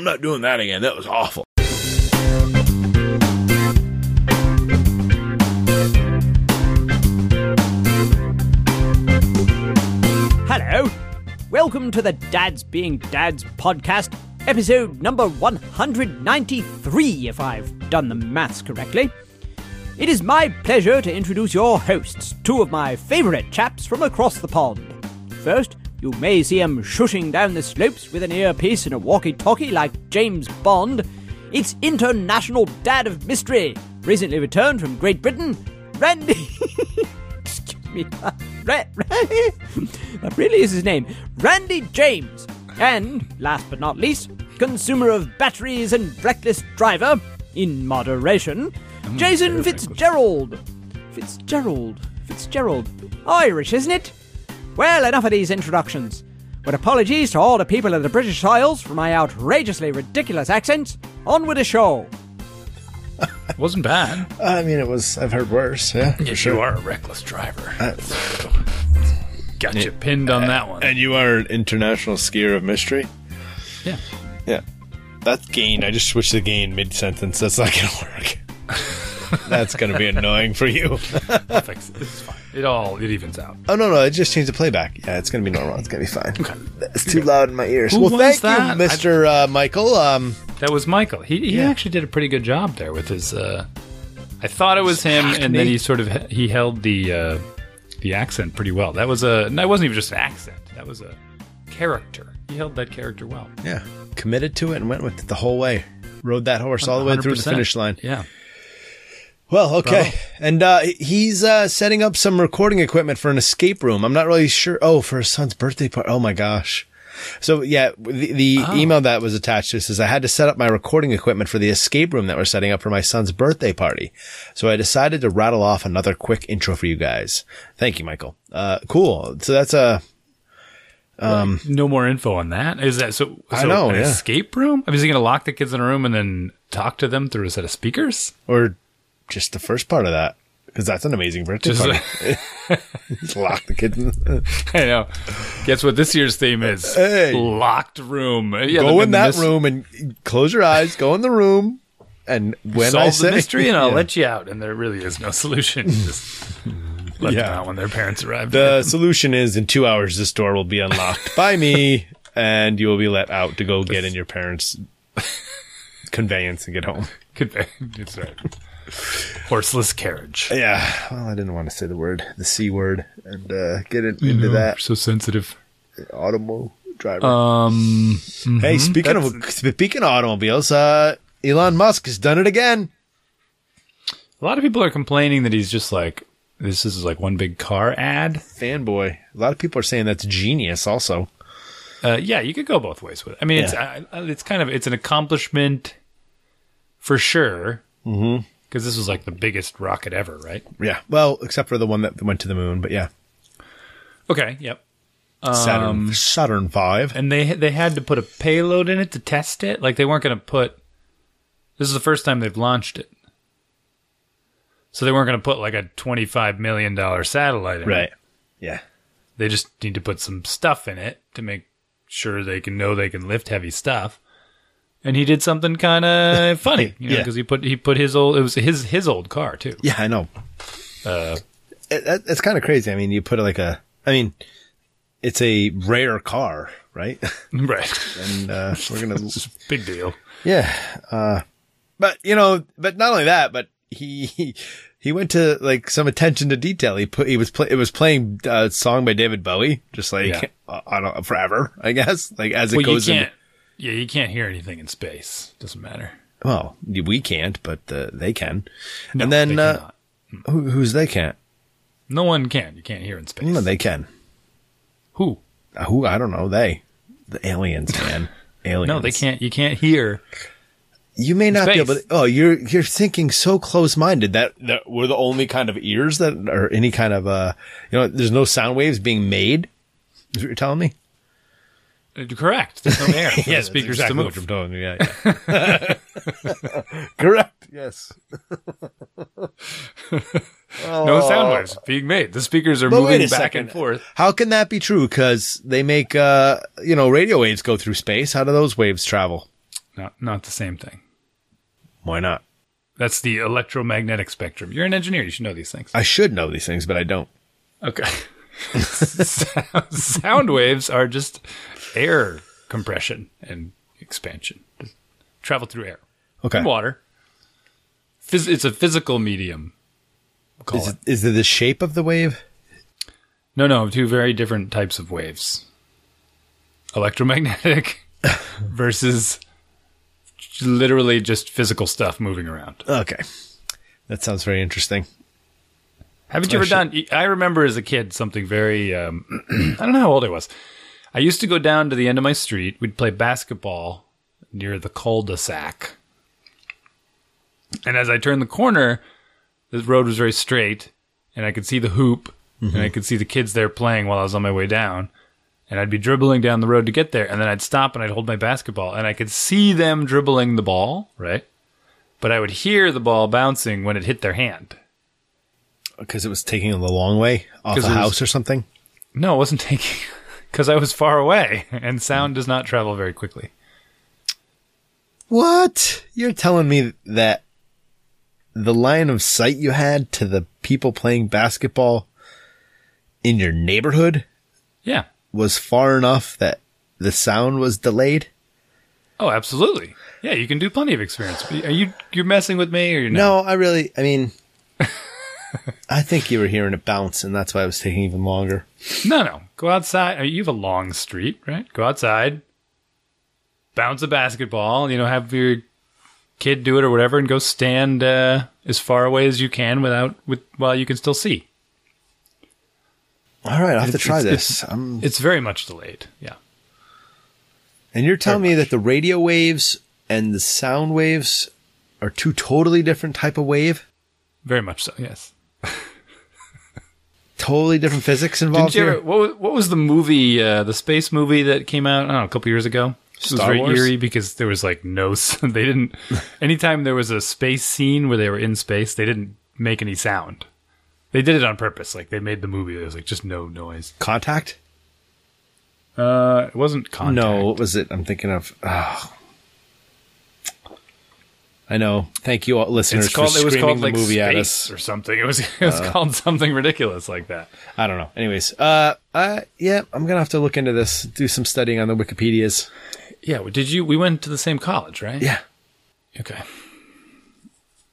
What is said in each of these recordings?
I'm not doing that again. That was awful. Hello. Welcome to the Dads Being Dads podcast, episode number 193, if I've done the maths correctly. It is my pleasure to introduce your hosts, two of my favourite chaps from across the pond. First, you may see him shushing down the slopes with an earpiece and a walkie talkie like James Bond. It's International Dad of Mystery, recently returned from Great Britain, Randy. Excuse me. Ra- that really is his name. Randy James. And, last but not least, consumer of batteries and reckless driver, in moderation, Jason Fitzgerald. Fitzgerald. Fitzgerald. Irish, isn't it? Well, enough of these introductions. With apologies to all the people of the British Isles for my outrageously ridiculous accents, on with the show. It wasn't bad. I mean, it was. I've heard worse. Yeah, for You sure. are a reckless driver. Uh, Got you pinned on that one. And you are an international skier of mystery. yeah. Yeah, that's gain. I just switched the gain mid sentence. That's not gonna work. that's gonna be annoying for you. I'll fix it. This is fine. It all it evens out. Oh no, no, I just changed the playback. Yeah, it's gonna be normal. It's gonna be fine. It's too loud in my ears. Who well, was thank that? you, Mister uh, Michael. Um, That was Michael. He he Yeah. actually did a pretty good job there with his. Uh, I thought it was him, and then he sort of he held the uh, the accent pretty well. That was a. That wasn't even just an accent. That was a character. He held that character well. yeah, committed to it and went with it the whole way. Rode that horse all the way through the finish line. Yeah. Well, okay. And uh, he's uh, setting up some recording equipment for an escape room. I'm not really sure. Oh, for his son's birthday party. Oh my gosh. So yeah, the, the email that was attached to this is I had to set up my recording equipment for the escape room that we're setting up for my son's birthday party. So I decided to rattle off another quick intro for you guys. Thank you, Michael. Uh, cool. So that's a, No more info on that. Is that so? so I know, An yeah. escape room? I mean, is he going to lock the kids in a room and then talk to them through a set of speakers? or just the first part of that. Cause that's an amazing birthday Just- party. Just lock the kids in. I know. Guess what this year's theme is? Hey. Locked room. Uh, yeah, go in that mys- room and close your eyes. Go in the room, and when solve I say the mystery, and I'll Yeah. let you out. And there really is no solution. Just let Yeah. them out when their parents arrive. the solution is in two hours this door will be unlocked by me, and you will be let out to go get in your parents' conveyance and get home. Convey- That's right. Horseless carriage. Yeah, well, I didn't want to say the word, the c word, and uh, get it into that So sensitive. automobile driver. Um, hey, speaking of speaking of automobiles, uh, Elon Musk has done it again. a lot of people are complaining that he's just like this is like one big car ad. Fanboy. A lot of people are saying that's genius. Also, Uh, yeah, you could go both ways with it. I mean, it's uh, it's kind of it's an accomplishment for sure. Mm-hmm. Because this was like the biggest rocket ever, right? yeah. Well, except for the one that went to the moon, but yeah, Okay. Yep. Saturn um, Saturn Five. and they they had to put a payload in it to test it. Like they weren't going to put. This is the first time they've launched it, so they weren't going to put like a twenty five million dollar satellite in Right. it. Yeah. They just need to put some stuff in it to make sure they can know they can lift heavy stuff. And he did something kind of funny, you know, Yeah. because he put he put his old it was his his old car too. Yeah, I know. Uh, It, it's kind of crazy. I mean, you put like a. I mean, it's a rare car, right? right, and uh, we're gonna. big deal. Yeah. Uh, but you know, but not only that, but he. he he went to like some attention to detail. He put he was play, it was playing a song by David Bowie, just like Yeah. uh, I don't forever, I guess. Like as it Well, goes in. Yeah, you can't hear anything in space. Doesn't matter. Well, we can't, but uh, they can. No, and then uh, who, who's they can't? no one can. You can't hear in space. No, they can. Who? Uh, Who I don't know. They, the aliens, man. aliens. No, they can't. You can't hear. You may not be able to. Oh, you're you're thinking so close minded that that we're the only kind of ears that are any kind of uh you know there's no sound waves being made. Is what you're telling me? Correct. There's no air for the speakers exactly to what. I'm telling you. Yeah, yeah. Correct. Yes. No sound waves being made. The speakers are But moving back second. and forth. How can that be true? Because they make uh you know radio waves go through space. How do those waves travel? not not the same thing. Why not? That's the electromagnetic spectrum. You're an engineer. You should know these things. I should know these things, but I don't. Okay. sound, sound waves are just air compression and expansion. Just travel through air Okay. and water. Phys- it's a physical medium. we'll Is it. it, is it the shape of the wave? No, no, two very different types of waves. Electromagnetic versus literally just physical stuff moving around. Okay. That sounds very interesting. Haven't you ever done? I remember as a kid something very. Um, I don't know how old I was. I used to go down to the end of my street. We'd play basketball near the cul-de-sac, and as I turned the corner, the road was very straight, and I could see the hoop, and mm-hmm. I could see the kids there playing while I was on my way down. And I'd be dribbling down the road to get there, and then I'd stop and I'd hold my basketball, and I could see them dribbling the ball, right? But I would hear the ball bouncing when it hit their hand. Because it was taking the long way off the it was- house or something. No, it wasn't taking because I was far away, and sound does not travel very quickly. What? You're telling me that the line of sight you had to the people playing basketball in your neighborhood Yeah. was far enough that the sound was delayed? Oh, absolutely. Yeah, you can do plenty of experience. Are you you're messing with me or you're not? No, I really, I mean, I think you were hearing it bounce and that's why it was taking even longer. No, no. Go outside. uh, You have a long street, right? Go outside, bounce a basketball. You know, have your kid do it or whatever, and go stand uh, as far away as you can without with while you can still see. All right, I'll have to try it's- this. I'm, It's very much delayed. Yeah. and you're telling me that the radio waves and the sound waves are two totally different type of wave? Very much so. Yes. Totally different physics involved Didn't you here? ever, what, was, what was the movie, uh, the space movie that came out, I don't know, a couple years ago? It was very Wars? eerie because there was like no, they didn't, anytime there was a space scene where they were in space, they didn't make any sound. They did it on purpose. Like they made the movie, there was like just no noise. Contact? Uh, it wasn't contact. No, what was it? I'm thinking of. Oh. I know. Thank you, all listeners, It's called, for it was called the like movie at us. or something. It was, it was called something ridiculous like that. I don't know. Anyways, uh, uh, yeah, I'm gonna have to look into this. Do some studying on the Wikipedia's. Yeah. Did you, we went to the same college, right? Yeah. Okay.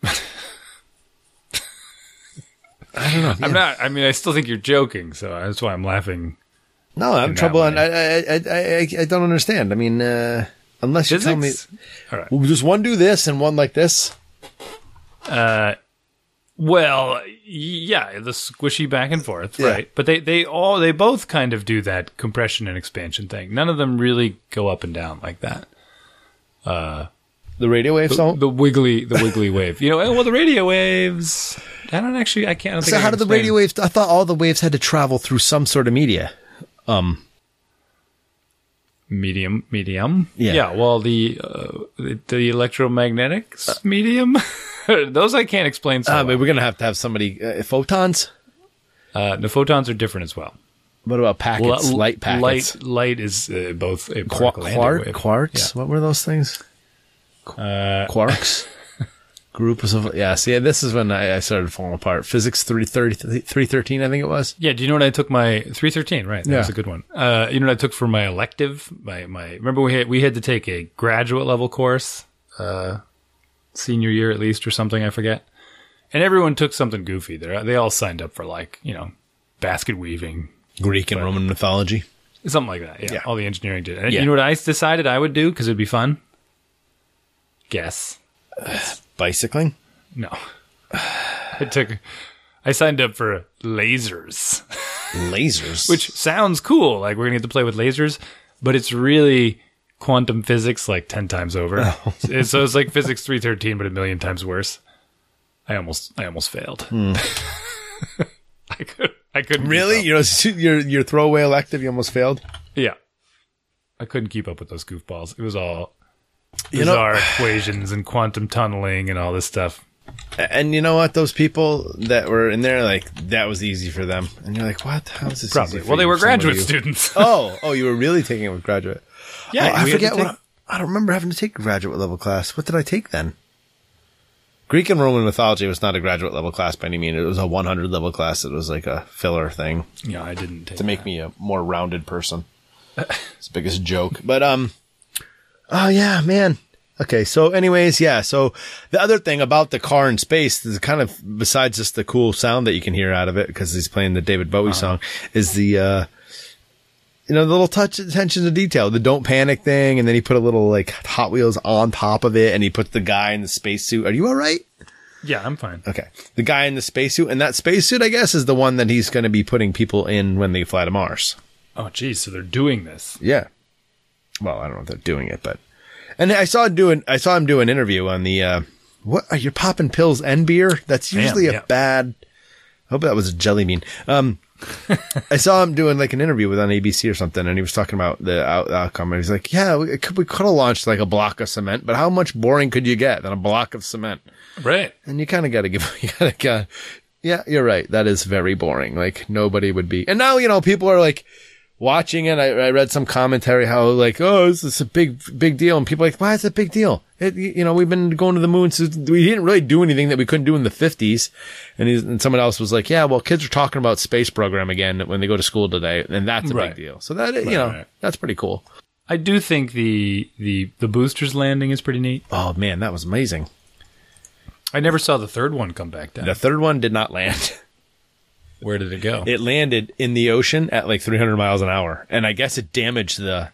I don't know. I'm not, I mean, I still think you're joking, so that's why I'm laughing. no, I'm trouble. And I, I, I, I, I don't understand. I mean, uh, unless you tell me, All right. well, does one do this and one like this? Uh, well, yeah, the squishy back and forth, Yeah. right? But they they all they both kind of do that compression and expansion thing. None of them really go up and down like that. Uh, The radio waves The, don't. the wiggly the wiggly wave. You know, well the radio waves. I don't actually. I can't. I don't so how did the radio waves? I thought all the waves had to travel through some sort of media. Um, medium medium? Yeah. Well, the uh, the, the electromagnetic medium. Those I can't explain. So uh, well. but we're gonna have to have somebody uh, photons. uh, the photons are different as well. What about packets? Well, light packets. Light, light is uh, both a Qua- particle and a quark, wave. quarks. What were those things? Uh, Quarks. Groups of yeah. See, this is when I, I started falling apart. Physics 330, 313, I think it was. Yeah, do you know what I took my 313, right? That Yeah. was a good one. Uh, you know what I took for my elective? My, my, remember we had, we had to take a graduate level course, uh, senior year at least or something, I forget. And everyone took something goofy there. They all signed up for like, you know, basket weaving, Greek and Roman mythology. something like that. Yeah. Yeah. All the engineering did. And Yeah. you know what I decided I would do? Cause it'd be fun. Guess. Bicycling. No. I took, I signed up for lasers. Lasers. which sounds cool. Like we're gonna get to play with lasers, but it's really quantum physics like ten times over. Oh. So it's like physics three thirteen, but a million times worse. I almost, I almost failed. Hmm. I could, I couldn't. really? up. You know, your your throwaway elective, you almost failed. Yeah, I couldn't keep up with those goofballs. It was all You know- bizarre equations and quantum tunneling and all this stuff. And you know what? Those people that were in there, like that was easy for them. And you're like, what? How is this? Probably. easy for Well, they were graduate you- students. Oh, oh, you were really taking it with graduate. yeah, Oh, I we had to forget take- what. I don't remember having to take a graduate level class. What did I take then? Greek and Roman mythology was not a graduate level class by any means. It was a 100 level class. It was like a filler thing Yeah, I didn't take to make me a more rounded person. it's the biggest joke. But, um, oh yeah, man. Okay. So anyways, yeah. So the other thing about the car in space is kind of besides just the cool sound that you can hear out of it because he's playing the David Bowie song is the, uh, you know, the little touch attention to detail, the don't panic thing. And then he put a little like Hot Wheels on top of it and he put the guy in the spacesuit. Are you all right? Yeah, I'm fine. Okay. The guy in the spacesuit and that spacesuit, I guess, is the one that he's going to be putting people in when they fly to Mars. Oh, geez, so they're doing this. Yeah. Well, I don't know if they're doing it, but, and I saw him do an, I saw him do an interview on the, uh, what are you popping pills and beer? That's Damn, usually a yeah. bad, I hope that was a jelly bean. Um, I saw him doing like an interview with on ABC or something, and he was talking about the out- outcome. And he's like, "Yeah, we could, we could have launched like a block of cement, but how much boring could you get than a block of cement?" Right. And you kind of got to give, you got to, yeah, you're right. That is very boring. Like nobody would be. And now, you know, people are like watching it. I, I read some commentary how like, oh, this is a big, big deal. And people are like, why is it a big deal? It, you know, we've been going to the moon since we didn't really do anything that we couldn't do in the fifties. And, and someone else was like, yeah, well, kids are talking about space program again when they go to school today. And that's a Right. big deal. So that, you know, right. that's pretty cool. I do think the the the boosters landing is pretty neat. Oh man, that was amazing. I never saw the third one come back down. The third one did not land. Where did it go? it landed in the ocean at like 300 miles an hour and i guess it damaged the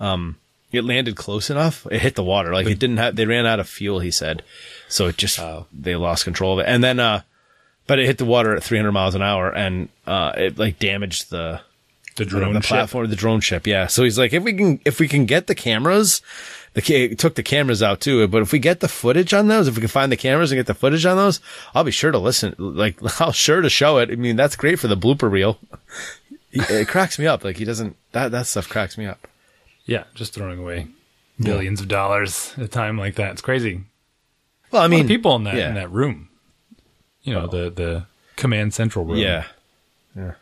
um it landed close enough it hit the water like it didn't have they ran out of fuel he said so it just Oh. they lost control of it and then uh but it hit the water at 300 miles an hour and uh it like damaged the the the, drone the ship. platform the drone ship yeah so he's like if we can if we can get the cameras the took the cameras out too but if we get the footage on those if we can find the cameras and get the footage on those i'll be sure to listen like i'll sure to show it i mean that's great for the blooper reel it cracks me up like he doesn't that that stuff cracks me up Yeah, just throwing away millions of dollars at a time like that. It's crazy. well i mean, people in that yeah. in that room. You know, the the command central room. Yeah. Yeah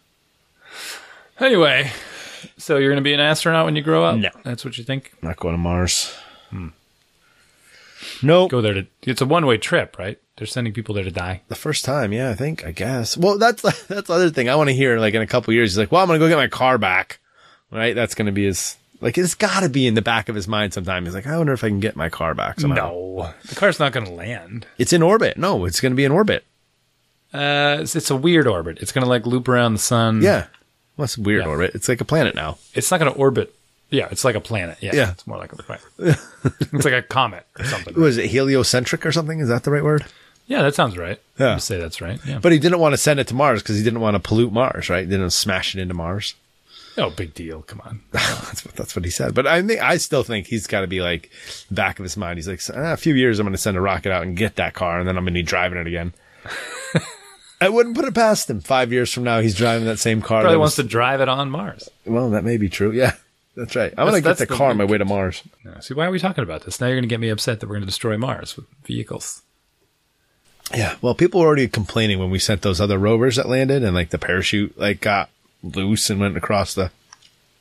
Anyway, so you're going to be an astronaut when you grow up? No. That's what you think? not going to mars nope Go there to It's a one-way trip, right? They're sending people there to die. the first time yeah i think i guess well that's that's the other thing i want to hear like in a couple years he's like well i'm gonna go get my car back right that's gonna be his like it's gotta be in the back of his mind sometime he's like i wonder if i can get my car back somehow No. The car's not to land. it's in orbit no it's gonna be in orbit Uh, it's, it's a weird orbit. It's to like loop around the sun. yeah well it's a weird Yeah. orbit it's like a planet now It's not to orbit. Yeah, it's like a planet. Yeah. Yeah. It's more like a planet. it's like a comet or something. was it heliocentric or something is that the right word Yeah, that sounds right. Yeah. I'd say that's right. Yeah. but he didn't want to send it to mars because he didn't want to pollute mars right he didn't smash it into mars no big deal. Come on. that's what that's what he said. But I think I still think he's got to be like back of his mind. He's like, "Ah, a few years, I'm going to send a rocket out and get that car, and then I'm going to be driving it again. I wouldn't put it past him. Five years from now, he's driving that same car. Probably that wants was- to drive it on Mars. Well, that may be true. Yeah, that's right. I'm going to get the car on my way to Mars. No. See, why are we talking about this? Now you're going to get me upset that we're going to destroy Mars with vehicles. Yeah. Well, people were already complaining when we sent those other rovers that landed, and like the parachute like got loose and went across the.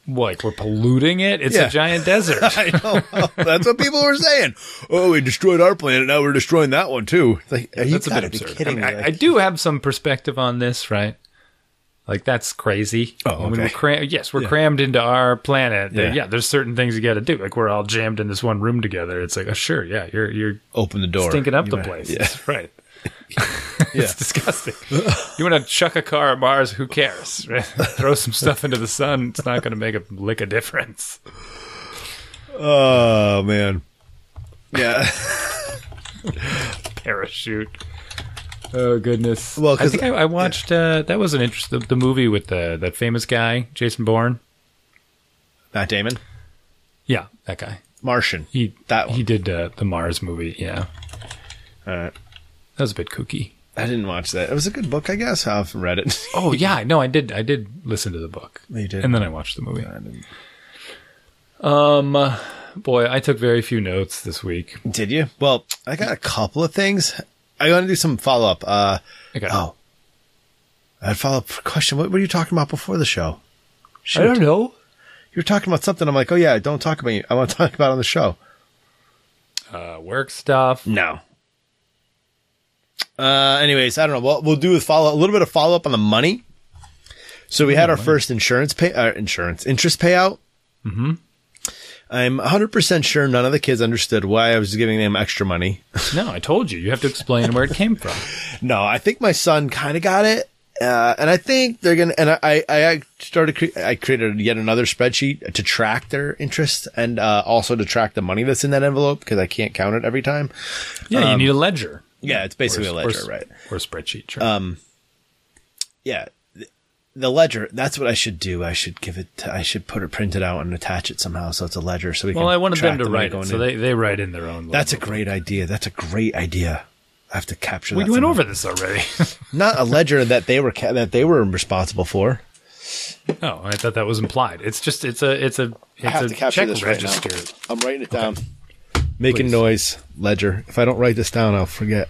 Like we're polluting it? It's Yeah. a giant desert. I know. That's what people were saying. Oh, we destroyed our planet. Now we're destroying that one too. It's Like, are you that's a bit absurd. I, kidding mean, me? I, Like- I do have some perspective on this, right? Like that's crazy. Oh, I mean, okay. we're cram- yes, we're Yeah. crammed into our planet. Yeah. Yeah. there's certain things you got to do. Like we're all jammed in this one room together. It's like, oh, sure, yeah, you're you're open the door. stinking up You the might- place. Yeah. right. Yeah. It's disgusting. you want to chuck a car at Mars? Who cares? Right? Throw some stuff into the sun. It's not going to make a lick of difference. Oh man. Yeah. Parachute. Oh goodness. Well, I think I, I watched. Uh, that was an interesting The, the movie with the that famous guy, Jason Bourne. Matt Damon. Yeah, that guy. Martian. He That one. he did uh, the Mars movie. Yeah, Uh, that was a bit kooky. I didn't watch that. It was a good book, I guess. I haven't read it. Oh yeah, no, I did. I did listen to the book. You did? and then I watched the movie. I didn't- Um, boy, I took very few notes this week. Did you? Well, I got a couple of things. I want to do some follow up. Uh, Okay. oh, I had a follow up question. What were you talking about before the show? I don't know. You were talking about something. I'm like, oh yeah, don't talk about you. I want to talk about on the show. Uh, work stuff. No. Uh, anyways, I don't know. We'll, we'll do a follow a little bit of follow up on the money. So we had our first insurance pay, uh, insurance interest payout. Mm-hmm. I'm 100% sure none of the kids understood why I was giving them extra money. No, I told you. You have to explain where it came from. no, I think my son kind of got it. Uh, and I think they're gonna. And I, I started. Cre- I created yet another spreadsheet to track their interest and uh, also to track the money that's in that envelope because I can't count it every time. Yeah, you need a ledger. Yeah, it's basically or, a ledger, or, right? Or a spreadsheet. Sure. Yeah, the, ledger. That's what I should do. I should give it. To, I should put it printed out and attach it somehow so it's a ledger. So we well, can. Well, I wanted them to write it, so in. they, they write in their own. That's a great idea. That's a great idea. I have to capture. That. We went somehow. over this already. not a ledger that they were ca- that they were responsible for. oh, I thought that was implied. It's just it's a it's a I have it's to a capture check this right now. register. I'm writing it down. Making Please. noise. Ledger. If I don't write this down, I'll forget.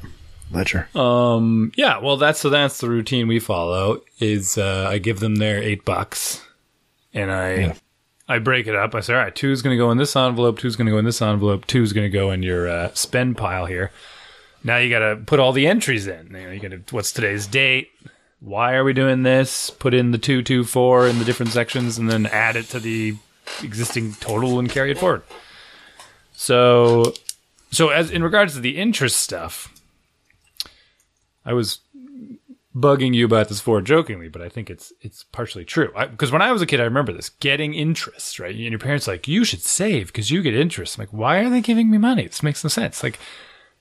Ledger. Um, yeah, well, that's so that's the routine we follow. Is uh, I give them their eight bucks, and I Yeah. I break it up. I say, all right, two's going to go in this envelope, two's going to go in this envelope, two's going to go in your uh, spend pile here. Now you got to put all the entries in. You know, you got to what's today's date? Why are we doing this? Put in the two, two, four in the different sections, and then add it to the existing total and carry it forward. So, so as in regards to the interest stuff, I was bugging you about this for jokingly, but I think it's it's partially true. Because when I was a kid, I remember this getting interest, right? And your parents are like, you should save because you get interest. I'm like, why are they giving me money? This makes no sense. Like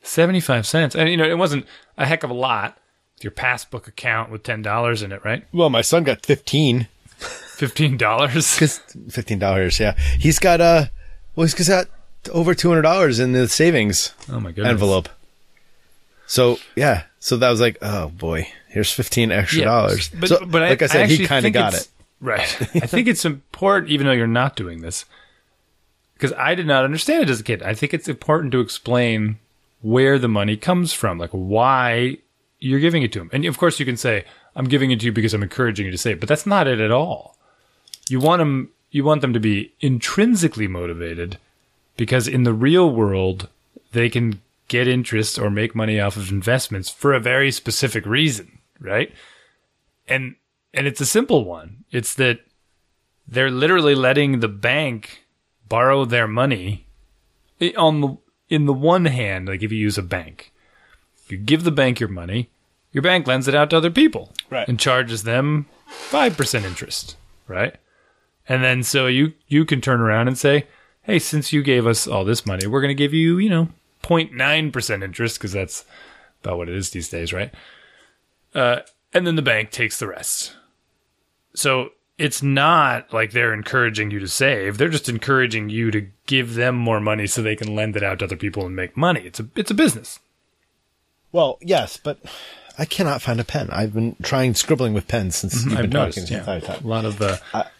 seventy five cents, and you know, it wasn't a heck of a lot. With your passbook account with ten dollars in it, right? Well, my son got 15. Fifteen dollars. $15, yeah. He's got, uh, well, he's got over $200 in the savings Oh my goodness. envelope. So, yeah. So that was like, oh boy, here's 15 extra dollars. But, so, but like I, said, actually he kind of got it. Right. I think it's important, even though you're not doing this, because I did not understand it as a kid. I think it's important to explain where the money comes from, like why you're giving it to him. And of course, you can say, "I'm giving it to you because I'm encouraging you to save," but that's not it at all. You want them, you want them to be intrinsically motivated, because in the real world, they can get interest or make money off of investments for a very specific reason, right? and and it's a simple one. It's that they're literally letting the bank borrow their money on the in the one hand, like if you use a bank, you give the bank your money, your bank lends it out to other people, Right. and charges them five percent interest, right? And then so you you can turn around and say, hey, since you gave us all this money, we're going to give you you know 0.9 percent interest because that's about what it is these days, right? Uh, and then the bank takes the rest. So it's not like they're encouraging you to save. They're just encouraging you to give them more money so they can lend it out to other people and make money. It's a it's a business. Well, yes, but I cannot find a pen. I've been trying scribbling with pens since you've Mm-hmm. I've been noticed. talking the Yeah. A lot of uh,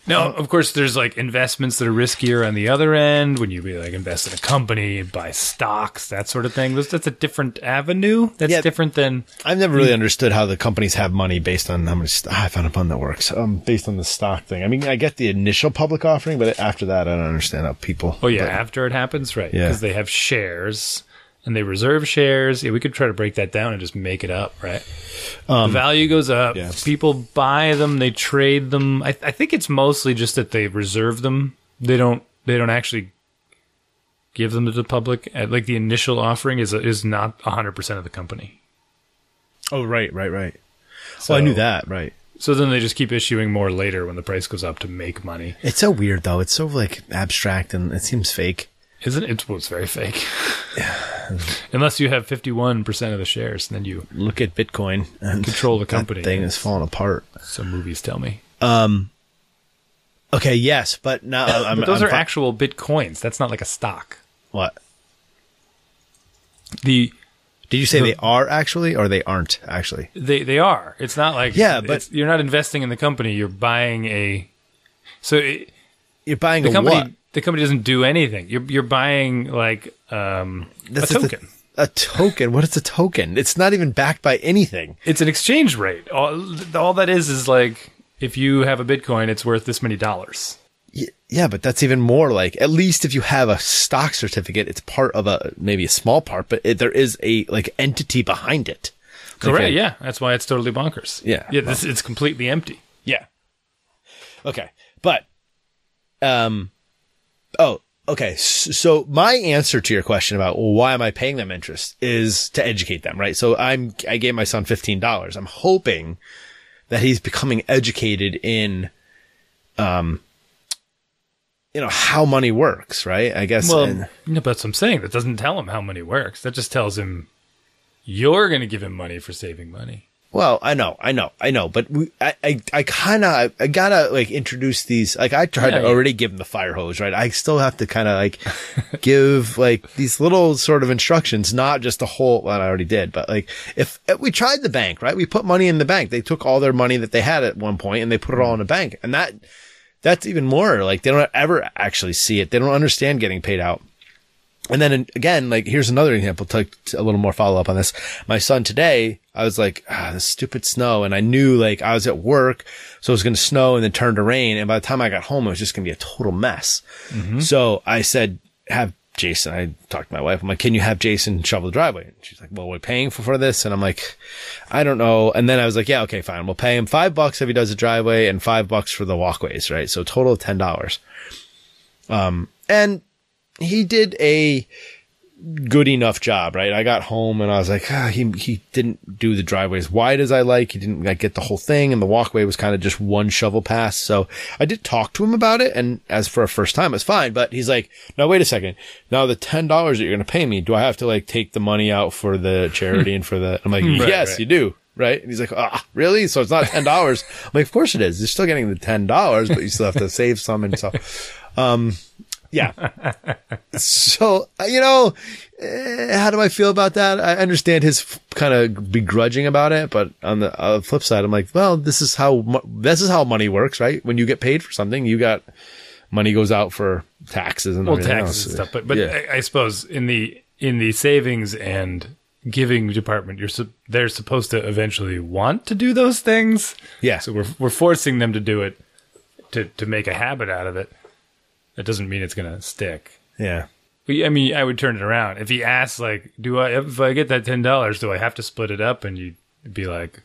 now, of course, there's like investments that are riskier on the other end when you be like invest in a company, buy stocks, that sort of thing. Those- That's a different avenue. That's Yeah. different than I've never really understood how the companies have money based on how much. St- ah, I found a pun that works. Um, based on the stock thing. I mean, I get the initial public offering, but after that, I don't understand how people. Oh yeah, but- after it happens, right? Yeah. Because they have shares and they reserve shares. Yeah, we could try to break that down and just make it up, right? the value goes up. Um, yeah. People buy them. They trade them. I, I think it's mostly just that they reserve them. They don't. They don't actually give them to the public. Uh, Like the initial offering is is not hundred percent of the company. Oh right, right, right. So I knew that. Right. So then they just keep issuing more later when the price goes up to make money. It's so weird though. It's so like abstract and it seems fake. Isn't it? It's, well, it's very fake. Unless you have 51% of the shares, and then you Look at Bitcoin and control the that company. thing is falling apart. Some movies tell me. Um, okay, yes, but now I'm. But those I'm are fi- actual bitcoins. That's not like a stock. what? The Did you say they are actually or they aren't actually? they they are. It's not like Yeah, but- it's- you're not investing in the company. You're buying a. So it, You're buying the a company what? The company doesn't do anything. You're you're buying like um, a token. A, a token. What is a token? It's not even backed by anything. it's an exchange rate. All all that is is like if you have a bitcoin, it's worth this many dollars. Yeah, but that's even more like at least if you have a stock certificate, it's part of a maybe a small part, but it, there is a like entity behind it. Correct. yeah, that's why it's totally bonkers. Yeah. Yeah. This, it's completely empty. Yeah. Okay. But, um, oh, okay. So my answer to your question about well, why am I paying them interest is to educate them, right? So I'm, I gave my son $15. I'm hoping that he's becoming educated in, um, you know, how money works, right? I guess. Well, and- no, but that's what I'm saying. That doesn't tell him how money works. That just tells him you're going to give him money for saving money. Well, I know, I know, I know, but we, I, I, I kind of, I gotta like introduce these. Like, I tried Yeah, to yeah. already give them the fire hose, right? I still have to kind of like give like these little sort of instructions, not just the whole. Well, I already did, but like if, if we tried the bank, right? We put money in the bank. They took all their money that they had at one point and they put it all in a bank, and that that's even more like they don't ever actually see it. They don't understand getting paid out. And then again, like here's another example to to a little more follow up on this. My son today, I was like, ah, this stupid snow. And I knew like I was at work, so it was going to snow and then turn to rain. And by the time I got home, it was just going to be a total mess. So I said, have Jason, I talked to my wife. I'm like, can you have Jason shovel the driveway? And she's like, well, we're paying for, for this. And I'm like, I don't know. And then I was like, yeah, okay, fine. We'll pay him five bucks if he does the driveway and five bucks for the walkways, right? So total of $10. Um, and he did a good enough job, right? I got home and I was like, ah, he he didn't do the driveway as wide as I like. He didn't like get the whole thing, and the walkway was kind of just one shovel pass. So I did talk to him about it, and as for a first time, it's fine. But he's like, no, wait a second. Now the ten dollars that you're going to pay me, do I have to like take the money out for the charity and for the? I'm like, Right, yes, right. you do. Right. And he's like, ah, really? So it's not $10. I'm like, of course it is. You're still getting the $10, but you still have to save some. And so, um, yeah. so, uh, you know, eh, how do I feel about that? I understand his f- kind of begrudging about it, but on the uh, flip side, I'm like, well, this is how, mo- this is how money works, right? When you get paid for something, you got, money goes out for taxes and well, taxes else. and stuff. But but Yeah. I, I suppose in the in the savings and giving department, you're sup- they're supposed to eventually want to do those things. Yeah. So we're we're forcing them to do it to to make a habit out of it. That doesn't mean it's going to stick. yeah. I mean, I would turn it around. If he asks, like, do I, if I get that ten dollars, do I have to split it up? And you'd be like,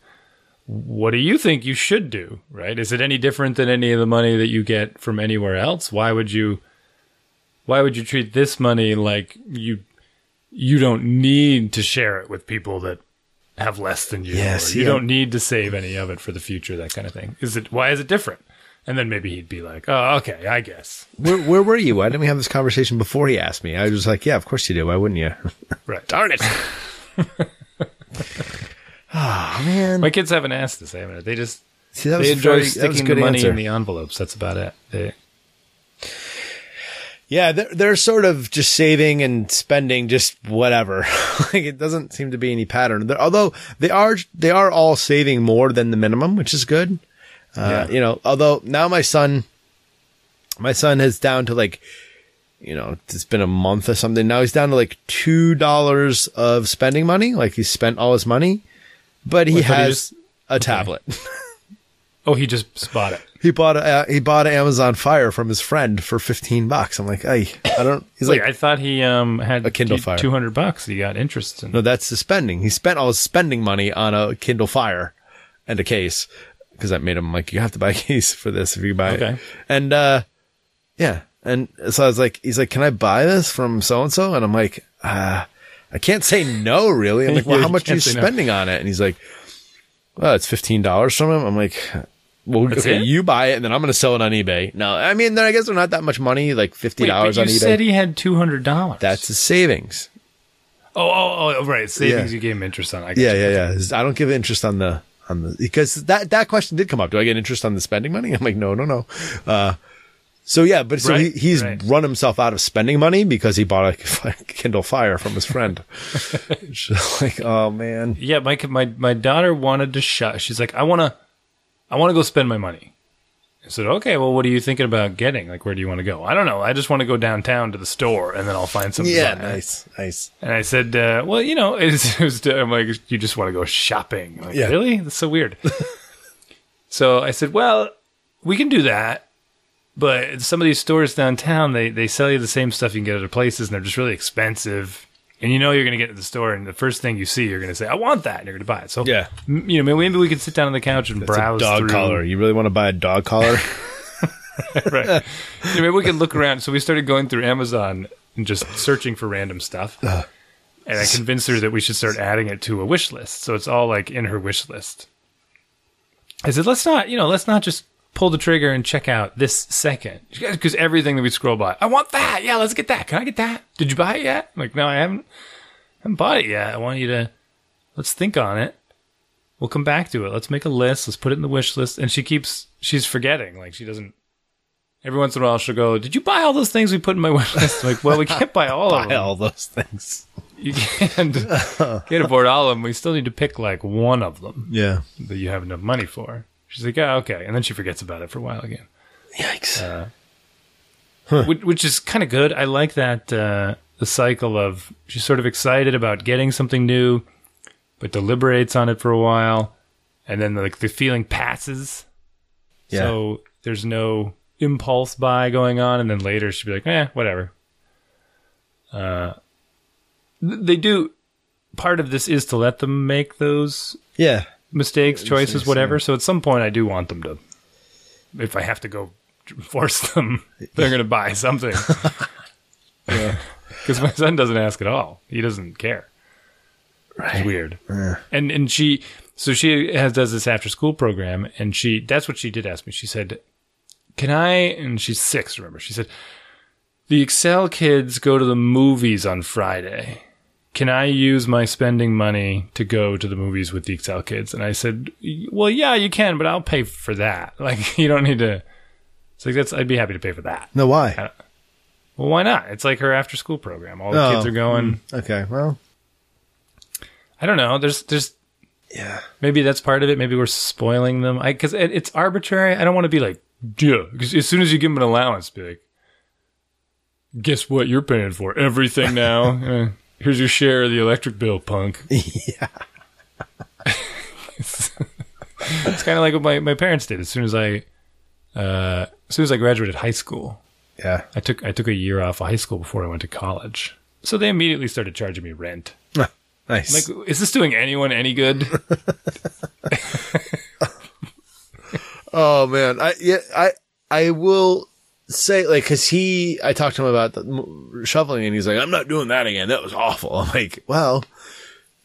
what do you think you should do? Right? Is it any different than any of the money that you get from anywhere else? Why would you? Why would you treat this money like you? You don't need to share it with people that have less than you. Yes, you yeah. don't need to save any of it for the future. That kind of thing. Is it? Why is it different? And then maybe he'd be like, "Oh, okay, I guess." Where, where were you? Why didn't we have this conversation before he asked me? I was like, yeah, of course you do. Why wouldn't you? Right. Darn it. oh, man. My kids haven't asked this, haven't they? They just See, that they was enjoy very, that was a sticking good the money answer. in the envelopes. That's about it. They, Yeah, they're, they're sort of just saving and spending just whatever. like it doesn't seem to be any pattern. They're, although they are, they are all saving more than the minimum, which is good. Uh, Yeah. you know, although now my son, my son has down to like, you know, it's been a month or something. Now he's down to like $2 of spending money. Like he's spent all his money, but he I thought he has just- a tablet. oh, he just bought it. he bought a, uh, he bought an Amazon Fire from his friend for 15 bucks. I'm like, hey, I don't, he's Wait, like, I thought he um had A Kindle Fire. two hundred bucks. He got interest in. No, that's the spending. He spent all his spending money on a Kindle Fire and a case because that made him like, you have to buy a case for this if you buy Okay. it. And, uh, yeah. And so I was like, he's like, can I buy this from so and so? And I'm like, uh, I can't say no, really. I'm like, well, how much are you can't no. spending on it? And he's like, well, it's $15 from him. I'm like, well, That's okay, it? you buy it and then I'm going to sell it on eBay. No, I mean, then I guess they're not that much money, like $50 Wait, but on you eBay. said he had two hundred dollars. That's his savings. oh, oh, oh, right. Savings Yeah. you gave him interest on. I Yeah, yeah, yeah. I don't give interest on the on the because that that question did come up. Do I get interest on the spending money? I'm like, no, no, no. Uh, so yeah, but so Right, he, he's right. run himself out of spending money because he bought a Kindle Fire from his friend. Just like, oh man, Yeah, my my my daughter wanted to shop. She's like, I want to, I want to go spend my money. I said, okay, well, what are you thinking about getting? Like, where do you want to go? I don't know. I just want to go downtown to the store, and then I'll find something. yeah, nice, nice. And I said, uh, well, you know, it's, it was, I'm like, you just want to go shopping. Like, Yeah. really? That's so weird. so I said, well, we can do that. But some of these stores downtown, they they sell you the same stuff you can get at other places, and they're just really expensive. And you know you're going to get to the store, and the first thing you see, you're going to say, "I want that," and you're going to buy it. So Yeah. m- you know, maybe we could sit down on the couch and a browse dog through. collar. You really want to buy a dog collar? right. Maybe we could look around. So we started going through Amazon and just searching for random stuff. and I convinced her that we should start adding it to a wish list. So it's all like in her wish list. I said, let's not, you know, let's not just pull the trigger and check out this second. Because everything that we scroll by, I want that. Yeah, let's get that. Can I get that? Did you buy it yet? I'm like, no, I haven't, haven't bought it yet. I want you to, let's think on it. We'll come back to it. Let's make a list. Let's put it in the wish list. And she keeps, she's forgetting. Like she doesn't, every once in a while she'll go, did you buy all those things we put in my wish list? I'm like, well, we can't buy all of them. all those things. You can't get aboard all of them. We still need to pick like one of them Yeah. that you have enough money for. She's like, oh, okay. And then she forgets about it for a while again, Yikes. which, which is kind of good. I like that, uh, the cycle of she's sort of excited about getting something new, but deliberates on it for a while. And then like the feeling passes. yeah. So there's no impulse buy going on. And then later she'll be like, eh, whatever. Uh, they do. Part of this is to let them make those yeah. Mistakes, choices, whatever. So at some point, I do want them to. If I have to go force them, they're going to buy something. Yeah. Because my son doesn't ask at all. He doesn't care. Right. It's weird. Yeah. And and she so she has does this after school program, and she that's what she did ask me. She said, "Can I?" And she's six. Remember, she said, "The Excel kids go to the movies on Friday." Can I use my spending money to go to the movies with the Excel kids? And I said, well, yeah, you can, but I'll pay for that. Like, you don't need to. It's like, that's, I'd be happy to pay for that. No, why? Uh, well, why not? It's like her after school program. All the Oh, kids are going. Hmm, okay. Well, I don't know. There's, there's, yeah. maybe that's part of it. Maybe we're spoiling them. I, cause it, it's arbitrary. I don't want to be like, yeah, because as soon as you give them an allowance, be like, guess what you're paying for? Everything now. Eh. Here's your share of the electric bill, punk. Yeah. it's kind of like what my, my parents did. As soon as I, uh, as soon as I graduated high school, Yeah. I took I took a year off of high school before I went to college. So they immediately started charging me rent. Nice. Like, is this doing anyone any good? Oh man, I yeah, I I will say like because he I talked to him about the shoveling and he's like I'm not doing that again. That was awful. I'm like, well,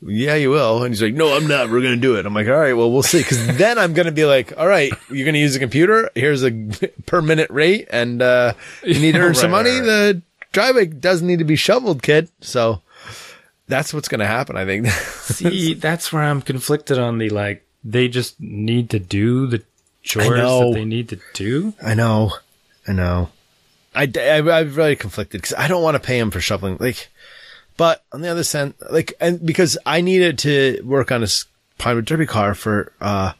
yeah, you will. And he's like, no, I'm not. We're gonna do it. I'm like, all right, well, we'll see. Because then I'm gonna be like, all right, you're gonna use a computer. Here's a per minute rate, and uh, you need to earn some money. right, The driveway doesn't need to be shoveled, kid. So that's what's gonna happen. I think. See, that's where I'm conflicted on the like they just need to do the chores that they need to do. I know. I know. I, I, I'm really conflicted because I don't want to pay him for shoveling. Like, but on the other hand, like, and because I needed to work on a s- Pinewood Derby car for, uh,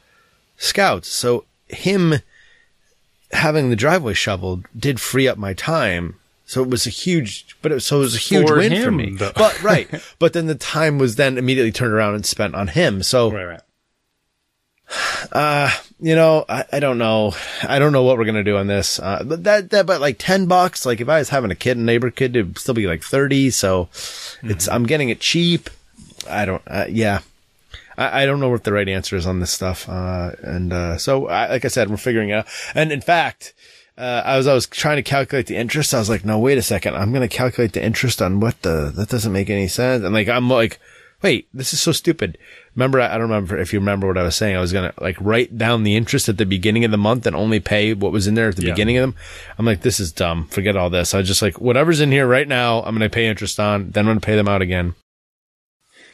scouts. So him having the driveway shoveled did free up my time. So it was a huge, but it was, so it was a huge For win for me. though. But, right. but then the time was then immediately turned around and spent on him. So, Right, right. You know, I, I don't know. I don't know what we're gonna do on this. Uh, but that, that, but like ten bucks. Like if I was having a kid, a neighbor kid, it'd still be like thirty. So it's I'm getting it cheap. I don't. Uh, yeah, I, I don't know what the right answer is on this stuff. Uh, and uh, so, I, like I said, we're figuring it out. And in fact. Uh, I was, I was trying to calculate the interest. I was like, no, wait a second. I'm going to calculate the interest on what the, that doesn't make any sense. And like, I'm like, wait, this is so stupid. Remember, I don't remember if you remember what I was saying. I was going to like write down the interest at the beginning of the month and only pay what was in there at the Yeah. beginning of them. I'm like, this is dumb. Forget all this. I was just like, whatever's in here right now, I'm going to pay interest on, then I'm going to pay them out again.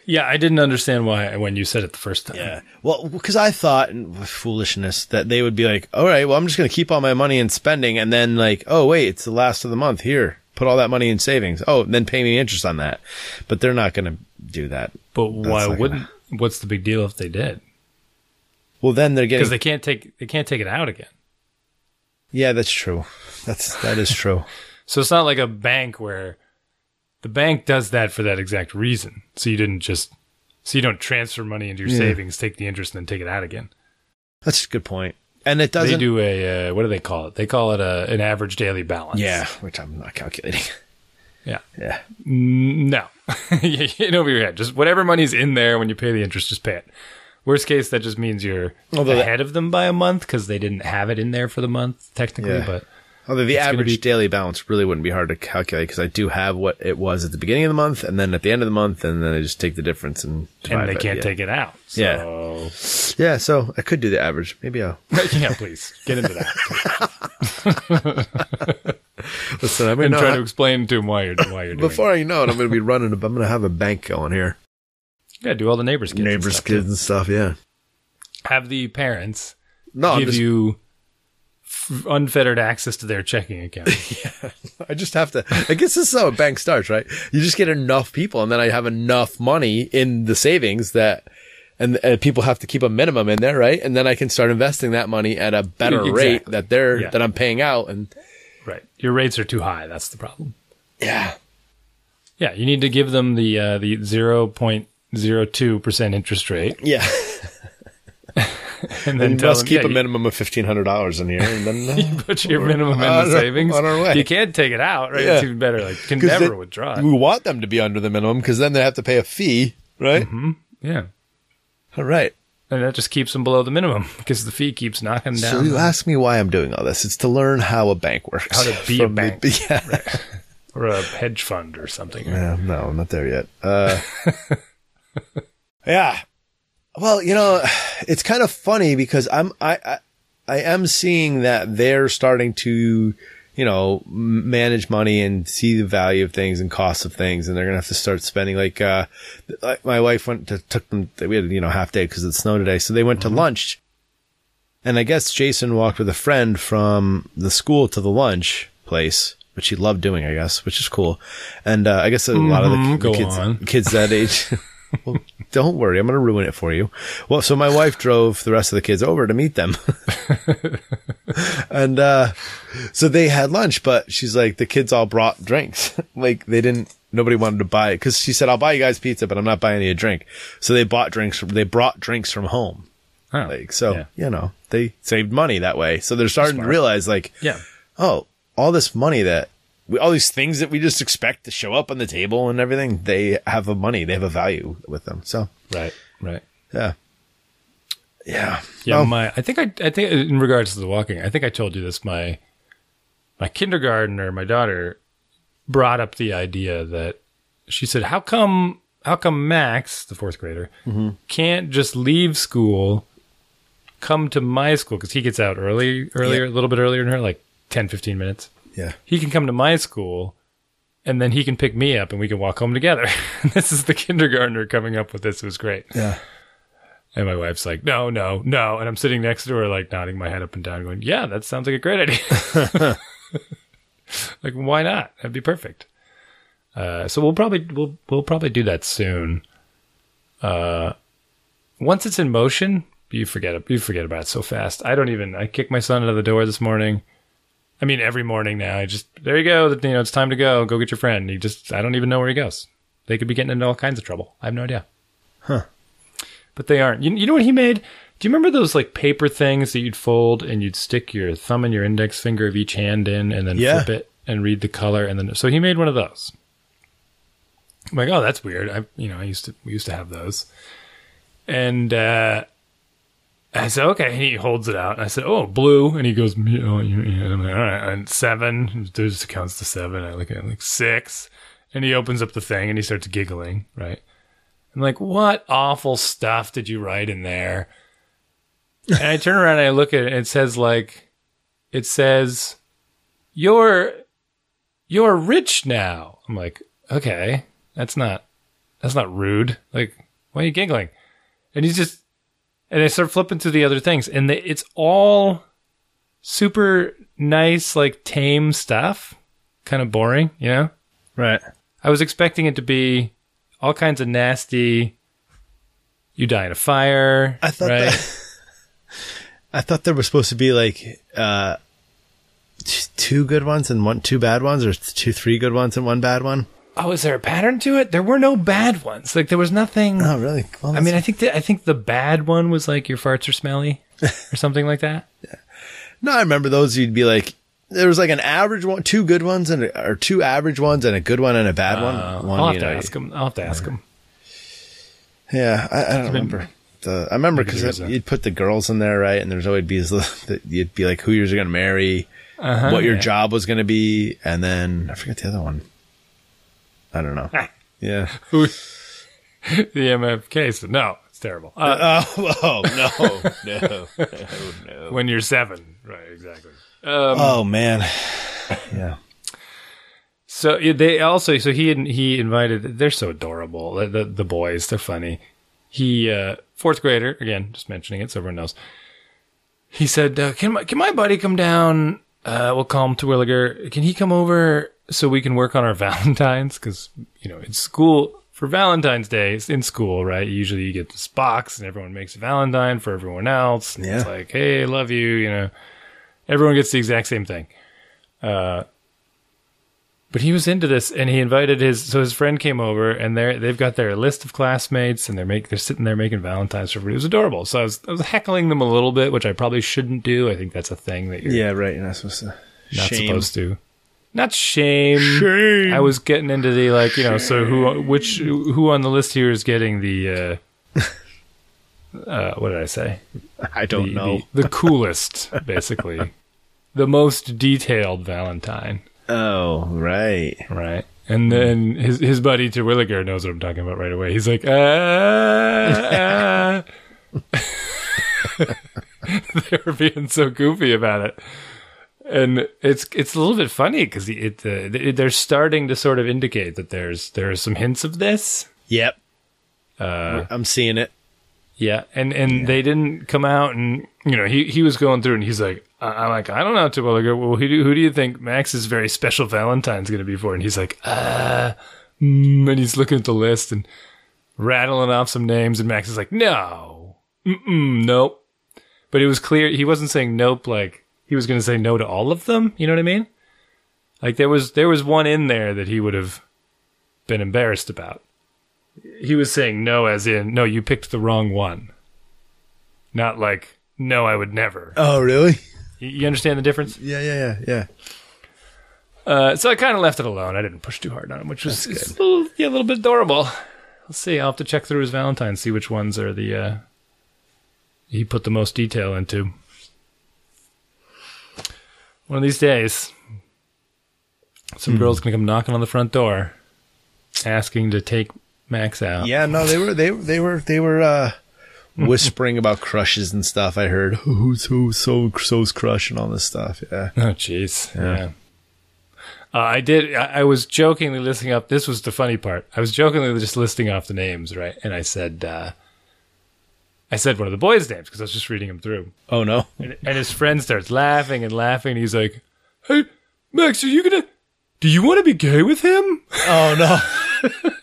Yeah, I didn't understand why when you said it the first time. Yeah. Well, because I thought foolishness that they would be like, all right, well, I'm just going to keep all my money in spending. And then like, oh, wait, it's the last of the month. Here, put all that money in savings. Oh, then pay me interest on that. But they're not going to do that. But why not gonna- wouldn't? What's the big deal if they did? Well, then they're getting, Because they can't take they can't take it out again. yeah, that's true. That's, that is true. So it's not like a bank where the bank does that for that exact reason. So you didn't just so you don't transfer money into your Yeah. savings, take the interest, and then take it out again. That's a good point. and it doesn't. do a uh, what do they call it? They call it a, an average daily balance. Yeah, which I'm not calculating. yeah. Yeah. No, get over your head. Just whatever money's in there when you pay the interest, just pay it. Worst case, that just means you're Although ahead of them by a month because they didn't have it in there for the month technically. Yeah. But Although the average be- daily balance really wouldn't be hard to calculate because I do have what it was at the beginning of the month and then at the end of the month, and then I just take the difference and and they can't yeah. take it out. Yeah. So, Yeah, so I could do the average. Maybe I'll yeah, please get into that listen. I mean, and no, try I- to explain to him why you're why you're doing. before it. I know it, I'm going to be running. I'm going to have a bank going here. Yeah, do all the neighbors' kids. and Neighbors, stuff, kids, too. and stuff. Yeah. Have the parents No, give just, you f- unfettered access to their checking account. yeah, I just have to. I guess this is how a bank starts, right? You just get enough people, and then I have enough money in the savings that, and, and people have to keep a minimum in there, right? And then I can start investing that money at a better Exactly. rate that they're Yeah. that I'm paying out, and right. Your rates are too high. That's the problem. yeah, Yeah, you need to give them the uh, the zero point zero two percent interest rate, yeah. and then And must them, keep yeah, a minimum of fifteen hundred dollars in here, and then uh, You put your minimum in the our- savings. on our way. You can't take it out, right? Yeah. It's even better. Like, can never they- withdraw. it. we want them to be under the minimum because then they have to pay a fee, right? Yeah, All right. And that just keeps them below the minimum because the fee keeps knocking down. So you ask me why I'm doing all this. It's to learn how a bank works. How to be a From the- bank. yeah. or a hedge fund or something. Yeah, no, I'm not there yet. Uh, yeah. Well, you know, it's kind of funny because I'm I, I I am seeing that they're starting to, you know, manage money and see the value of things and costs of things, and they're gonna have to start spending. Like, uh, like my wife went to took them. We had you know half day because it snowed today, so they went to lunch. And I guess Jason walked with a friend from the school to the lunch place, which he loved doing, I guess, which is cool. And uh, I guess a lot of the, Mhm, the kids, on. kids that age. well, don't worry, I'm going to ruin it for you. Well, so my wife drove the rest of the kids over to meet them. and uh, so they had lunch, but she's like, the kids all brought drinks. like they didn't, nobody wanted to buy it because she said, I'll buy you guys pizza, but I'm not buying you a drink. So they bought drinks, from, they brought drinks from home. Oh, Like, so, yeah. you know, they saved money that way. So they're starting to realize like, yeah. oh, all this money that we, all these things that we just expect to show up on the table and everything, they have a money, they have a value with them. So, Right. Right. yeah. Yeah. Yeah, Well, my I think I I think in regards to the walking, I think I told you this. My my kindergartner, my daughter, brought up the idea that she said, "How come how come Max, the fourth grader, Mm-hmm. can't just leave school, come to my school because he gets out early earlier, a little bit earlier than her, like 10, 15 minutes. Yeah. He can come to my school." And then he can pick me up and we can walk home together. this is the kindergartner coming up with this. It was great. Yeah. And my wife's like, no, no, no. And I'm sitting next to her, like nodding my head up and down, going, yeah, that sounds like a great idea. like, why not? That'd be perfect. Uh, so we'll probably we'll we'll probably do that soon. Uh, once it's in motion, you forget it. You forget about it so fast. I don't even. I kicked my son out of the door this morning. I mean, every morning now. I just there you go. You know, it's time to go. Go get your friend. He just. I don't even know where he goes. They could be getting into all kinds of trouble. I have no idea Huh? but they aren't. You, you know what he made? Do you remember those like paper things that you'd fold and you'd stick your thumb and your index finger of each hand in and then Yeah. flip it and read the color and then so he made one of those. I'm like, oh, that's weird. I you know I used to we used to have those, and uh, I said okay. And he holds it out. And I said, oh, blue, and he goes, "Me- oh, yeah." And I'm like, all right, and seven. There's counts to seven. I look at like six, and he opens up the thing and he starts giggling. Right. I'm like, what awful stuff did you write in there? And I turn around and I look at it and it says like, it says, you're, you're rich now. I'm like, okay, that's not, that's not rude. Like, why are you giggling? And he's just, and I start flipping through the other things and they, it's all super nice, like tame stuff. Kind of boring, you know? Right. I was expecting it to be all kinds of nasty. You die in a fire. I thought right? that, I thought there was supposed to be like, uh, t- two good ones and one, two bad ones or two, three good ones and one bad one. Oh, is there a pattern to it? There were no bad ones. Like there was nothing. Oh, really? Well, I mean, I think the, I think the bad one was like your farts are smelly or something like that. Yeah. no, I remember those. You'd be like, there was like an average one, two good ones, and or two average ones, and a good one and a bad Uh, one. One, I'll have you to know, ask him. I'll have to ask him. Yeah, I, I don't remember. The, I remember because you'd put the girls in there, right? And there's always be that you'd be like, who you're going to marry, Uh-huh, what your yeah. job was going to be, and then I forget the other one. I don't know. yeah. The MFK said no. It's terrible. Uh, Oh, oh no, no, no, no. when you're seven, right? Exactly. Oh man. Yeah. So they also so he he invited. They're so adorable. The the, the boys, they're funny. He uh, fourth grader again, just mentioning it so everyone knows. He said, uh, "Can my can my buddy come down? Uh, we'll call him Terwilliger. Can he come over so we can work on our Valentines? Because you know, in school for Valentine's Day, it's in school, right? Usually you get this box and everyone makes a Valentine for everyone else. And It's like, hey, I love you. You know, everyone gets the exact same thing. Uh, but he was into this, and he invited his. So his friend came over, and they they've got their list of classmates, and they're make they're sitting there making Valentines for everybody. It was adorable. So I was I was heckling them a little bit, which I probably shouldn't do. I think that's a thing that you're Yeah. Right. You're not supposed to. not Shame. supposed to. Not shame. Shame. I was getting into the like, you know, so who which who on the list here is getting the uh uh what did I say? I don't the, know. The, the coolest, basically. the most detailed Valentine, oh, right. right? And then his his buddy Terwilliger knows what I'm talking about right away. He's like, ah, ah. they were being so goofy about it. And it's it's a little bit funny because it, uh, they're starting to sort of indicate that there's there are some hints of this. Yep. Uh, I'm seeing it. yeah, and and they didn't come out and you know he he was going through and he's like I- I'm like I don't know Terwilliger. Well, who do who do you think Max's very special Valentine's going to be for? And he's like uh, mm, and he's looking at the list and rattling off some names, and Max is like no, Mm-mm, nope. But it was clear he wasn't saying nope like he was going to say no to all of them. You know what I mean? Like there was there was one in there that he would have been embarrassed about. He was saying no as in no, you picked the wrong one. Not like no, I would never. Oh, really? You- You understand the difference? Yeah. Yeah. Yeah. Yeah. Uh, so I kind of left it alone. I didn't push too hard on him, which was a little, yeah, a little bit adorable. Let's see. I'll have to check through his Valentine, see which ones are the uh, he put the most detail into. One of these days, some girl's gonna come knocking on the front door, asking to take Max out. Yeah, no, they were they they were they were uh whispering about crushes and stuff. I heard who's who so so's crush and all this stuff. Yeah. Oh, jeez. Yeah. Uh, I did. I, I was jokingly listing up. This was the funny part. I was jokingly just listing off the names, right? And I said, uh, I said one of the boys' names because I was just reading him through. Oh no. And, and his friend starts laughing and laughing. And he's like, "Hey, Max, are you gonna? Do you want to be gay with him?" Oh no.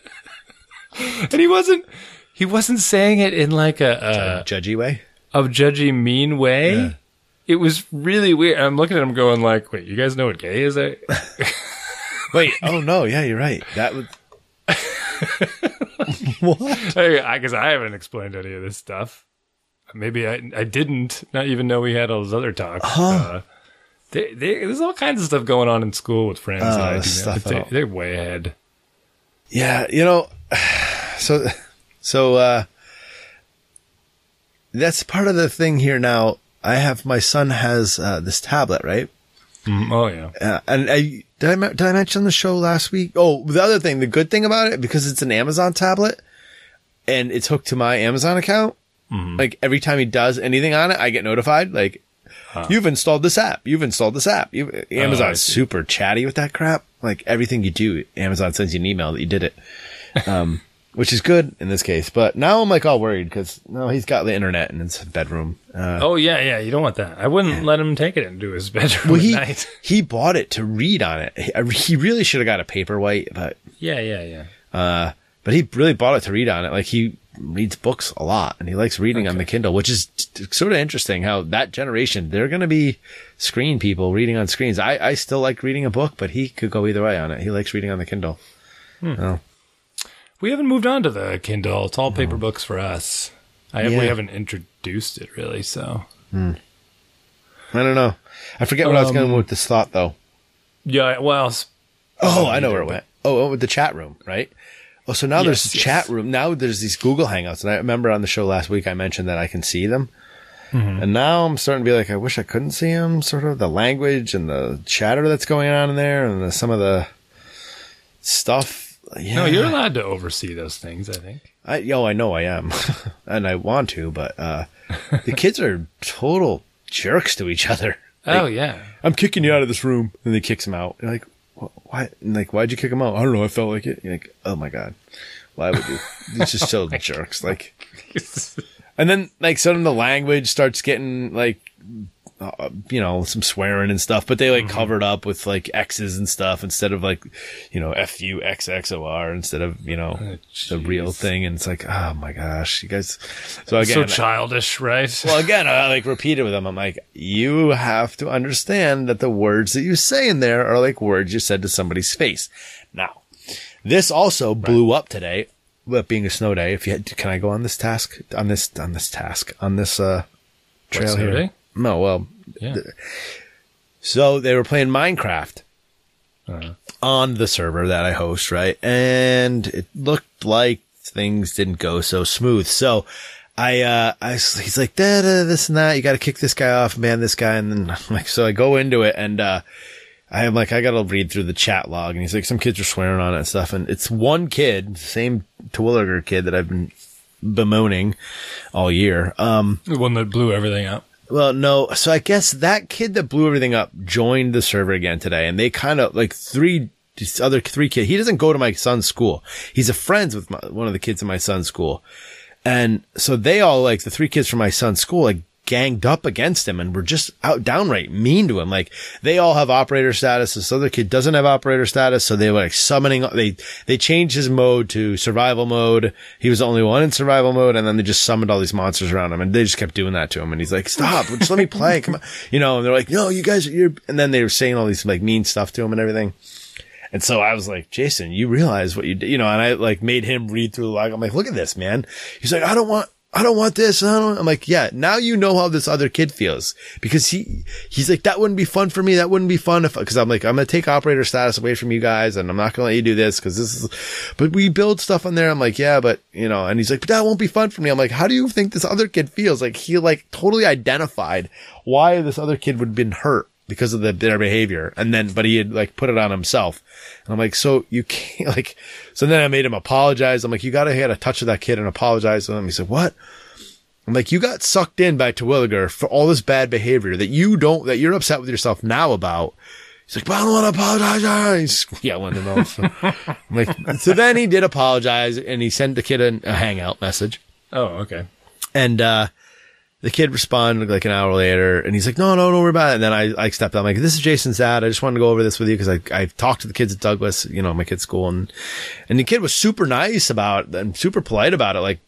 And he wasn't. He wasn't saying it in like a, Uh, judgy way. a of judgy mean way. It was really weird. I'm looking at him going like, "Wait, you guys know what gay is?" I, Wait. Oh no. Yeah, you're right. That was. what? I guess I haven't explained any of this stuff. Maybe I I didn't not even know we had all those other talks. Uh, they, they, there's all kinds of stuff going on in school with friends. I stuff they, they're way ahead. Yeah, you know, so so uh that's part of the thing here now. I have my son has uh, this tablet, right? Mm, oh yeah, Uh, and I did I did I mention the show last week? Oh, the other thing, the good thing about it because it's an Amazon tablet and it's hooked to my Amazon account. Like every time he does anything on it, I get notified. Like you've installed this app. You've installed this app. You Amazon's see. super chatty with that crap. Like everything you do, Amazon sends you an email that you did it. Um, which is good in this case. But now I'm like all worried because no, he's got the internet in his bedroom. Uh, oh yeah, yeah. You don't want that. I wouldn't let him take it into his bedroom well, at he night. he bought it to read on it. He, he really should have got a paper paperweight, but Yeah, yeah, yeah. uh, but he really bought it to read on it. Like he reads books a lot and he likes reading on the Kindle, which is t- sort of interesting how that generation, they're going to be screen people reading on screens. I, I still like reading a book, but he could go either way on it. He likes reading on the Kindle. Oh. We haven't moved on to the Kindle. It's all paper books for us. I Yeah. we haven't introduced it really, so I don't know. I forget what I was Um, going with this thought though. yeah. Well, Oh, I know where it went. Oh, oh, with the chat room, right? Oh, so now Yes, there's yes. chat room. Now there's these Google Hangouts, and I remember on the show last week I mentioned that I can see them, Mm-hmm. and now I'm starting to be like, I wish I couldn't see them. Sort of the language and the chatter that's going on in there, and the, some of the stuff. Yeah, no, you're allowed to oversee those things. I think. I, yo, I know I am, and I want to, but uh, the kids are total jerks to each other. oh yeah. I'm kicking you out of this room. And they kicks him out. You're like, why? And like, why'd you kick him out? I don't know. I felt like it. You're like, oh my God. Why would you? It's just so jerks. Like, and then like of the language starts getting like, uh, you know, some swearing and stuff, but they like covered up with like X's and stuff instead of like, you know, F U X X O R instead of, you know, the real thing. And it's like, oh my gosh, you guys. So again, so childish, right? well, again, I like repeated with them. I'm like, you have to understand that the words that you say in there are like words you said to somebody's face. Now, this also blew up today, with being a snow day. If you had, can I go on this task on this on this task on this uh trail snow here? day? No, well, yeah. so they were playing Minecraft Uh-huh. on the server that I host, right? And it looked like things didn't go so smooth. So I, uh, I, he's like, da, da, this and that. You got to kick this guy off, man, this guy. And then I'm like, so I go into it and, uh, I am like, I got to read through the chat log. And he's like, some kids are swearing on it and stuff. And it's one kid, same Terwilliger kid that I've been bemoaning all year. Um, The one that blew everything up. Well, no. So I guess that kid that blew everything up joined the server again today, and they kind of like three other three kids. He doesn't go to my son's school. He's a friends with my, one of the kids in my son's school, and so they all like the three kids from my son's school like ganged up against him and were just out downright mean to him. Like they all have operator status. This other kid doesn't have operator status. So they were like summoning, they, they changed his mode to survival mode. He was the only one in survival mode. And then they just summoned all these monsters around him and they just kept doing that to him. And he's like, stop, just let me play. Come on. You know, and they're like, no, you guys, you're, and then they were saying all these like mean stuff to him and everything. And so I was like, Jason, you realize what you did, you know, and I like made him read through the log. I'm like, look at this, man. He's like, I don't want, I don't want this. I don't, I'm like, yeah, now you know how this other kid feels because he, he's like, that wouldn't be fun for me. That wouldn't be fun if, cause I'm like, I'm going to take operator status away from you guys and I'm not going to let you do this because this is, but we build stuff on there. I'm like, yeah, but you know, and he's like, but that won't be fun for me. I'm like, how do you think this other kid feels? Like he like totally identified why this other kid would have been hurt because of the, their behavior. And then, but he had like put it on himself. And I'm like, so you can't like, so then I made him apologize. I'm like, you gotta get a touch of that kid and apologize to him. He said, what? I'm like, you got sucked in by Terwilliger for all this bad behavior that you don't, that you're upset with yourself now about. He's like, but I don't want to apologize. He's yelling and all. So, I'm like, so then he did apologize and he sent the kid a, a hangout message. Oh, okay. And, uh, the kid responded like an hour later and he's like, no, no, don't worry about it. And then I, I stepped up. I'm like, this is Jason's dad. I just wanted to go over this with you because I, I talked to the kids at Douglas, you know, my kid's school and, and the kid was super nice about it and super polite about it. Like,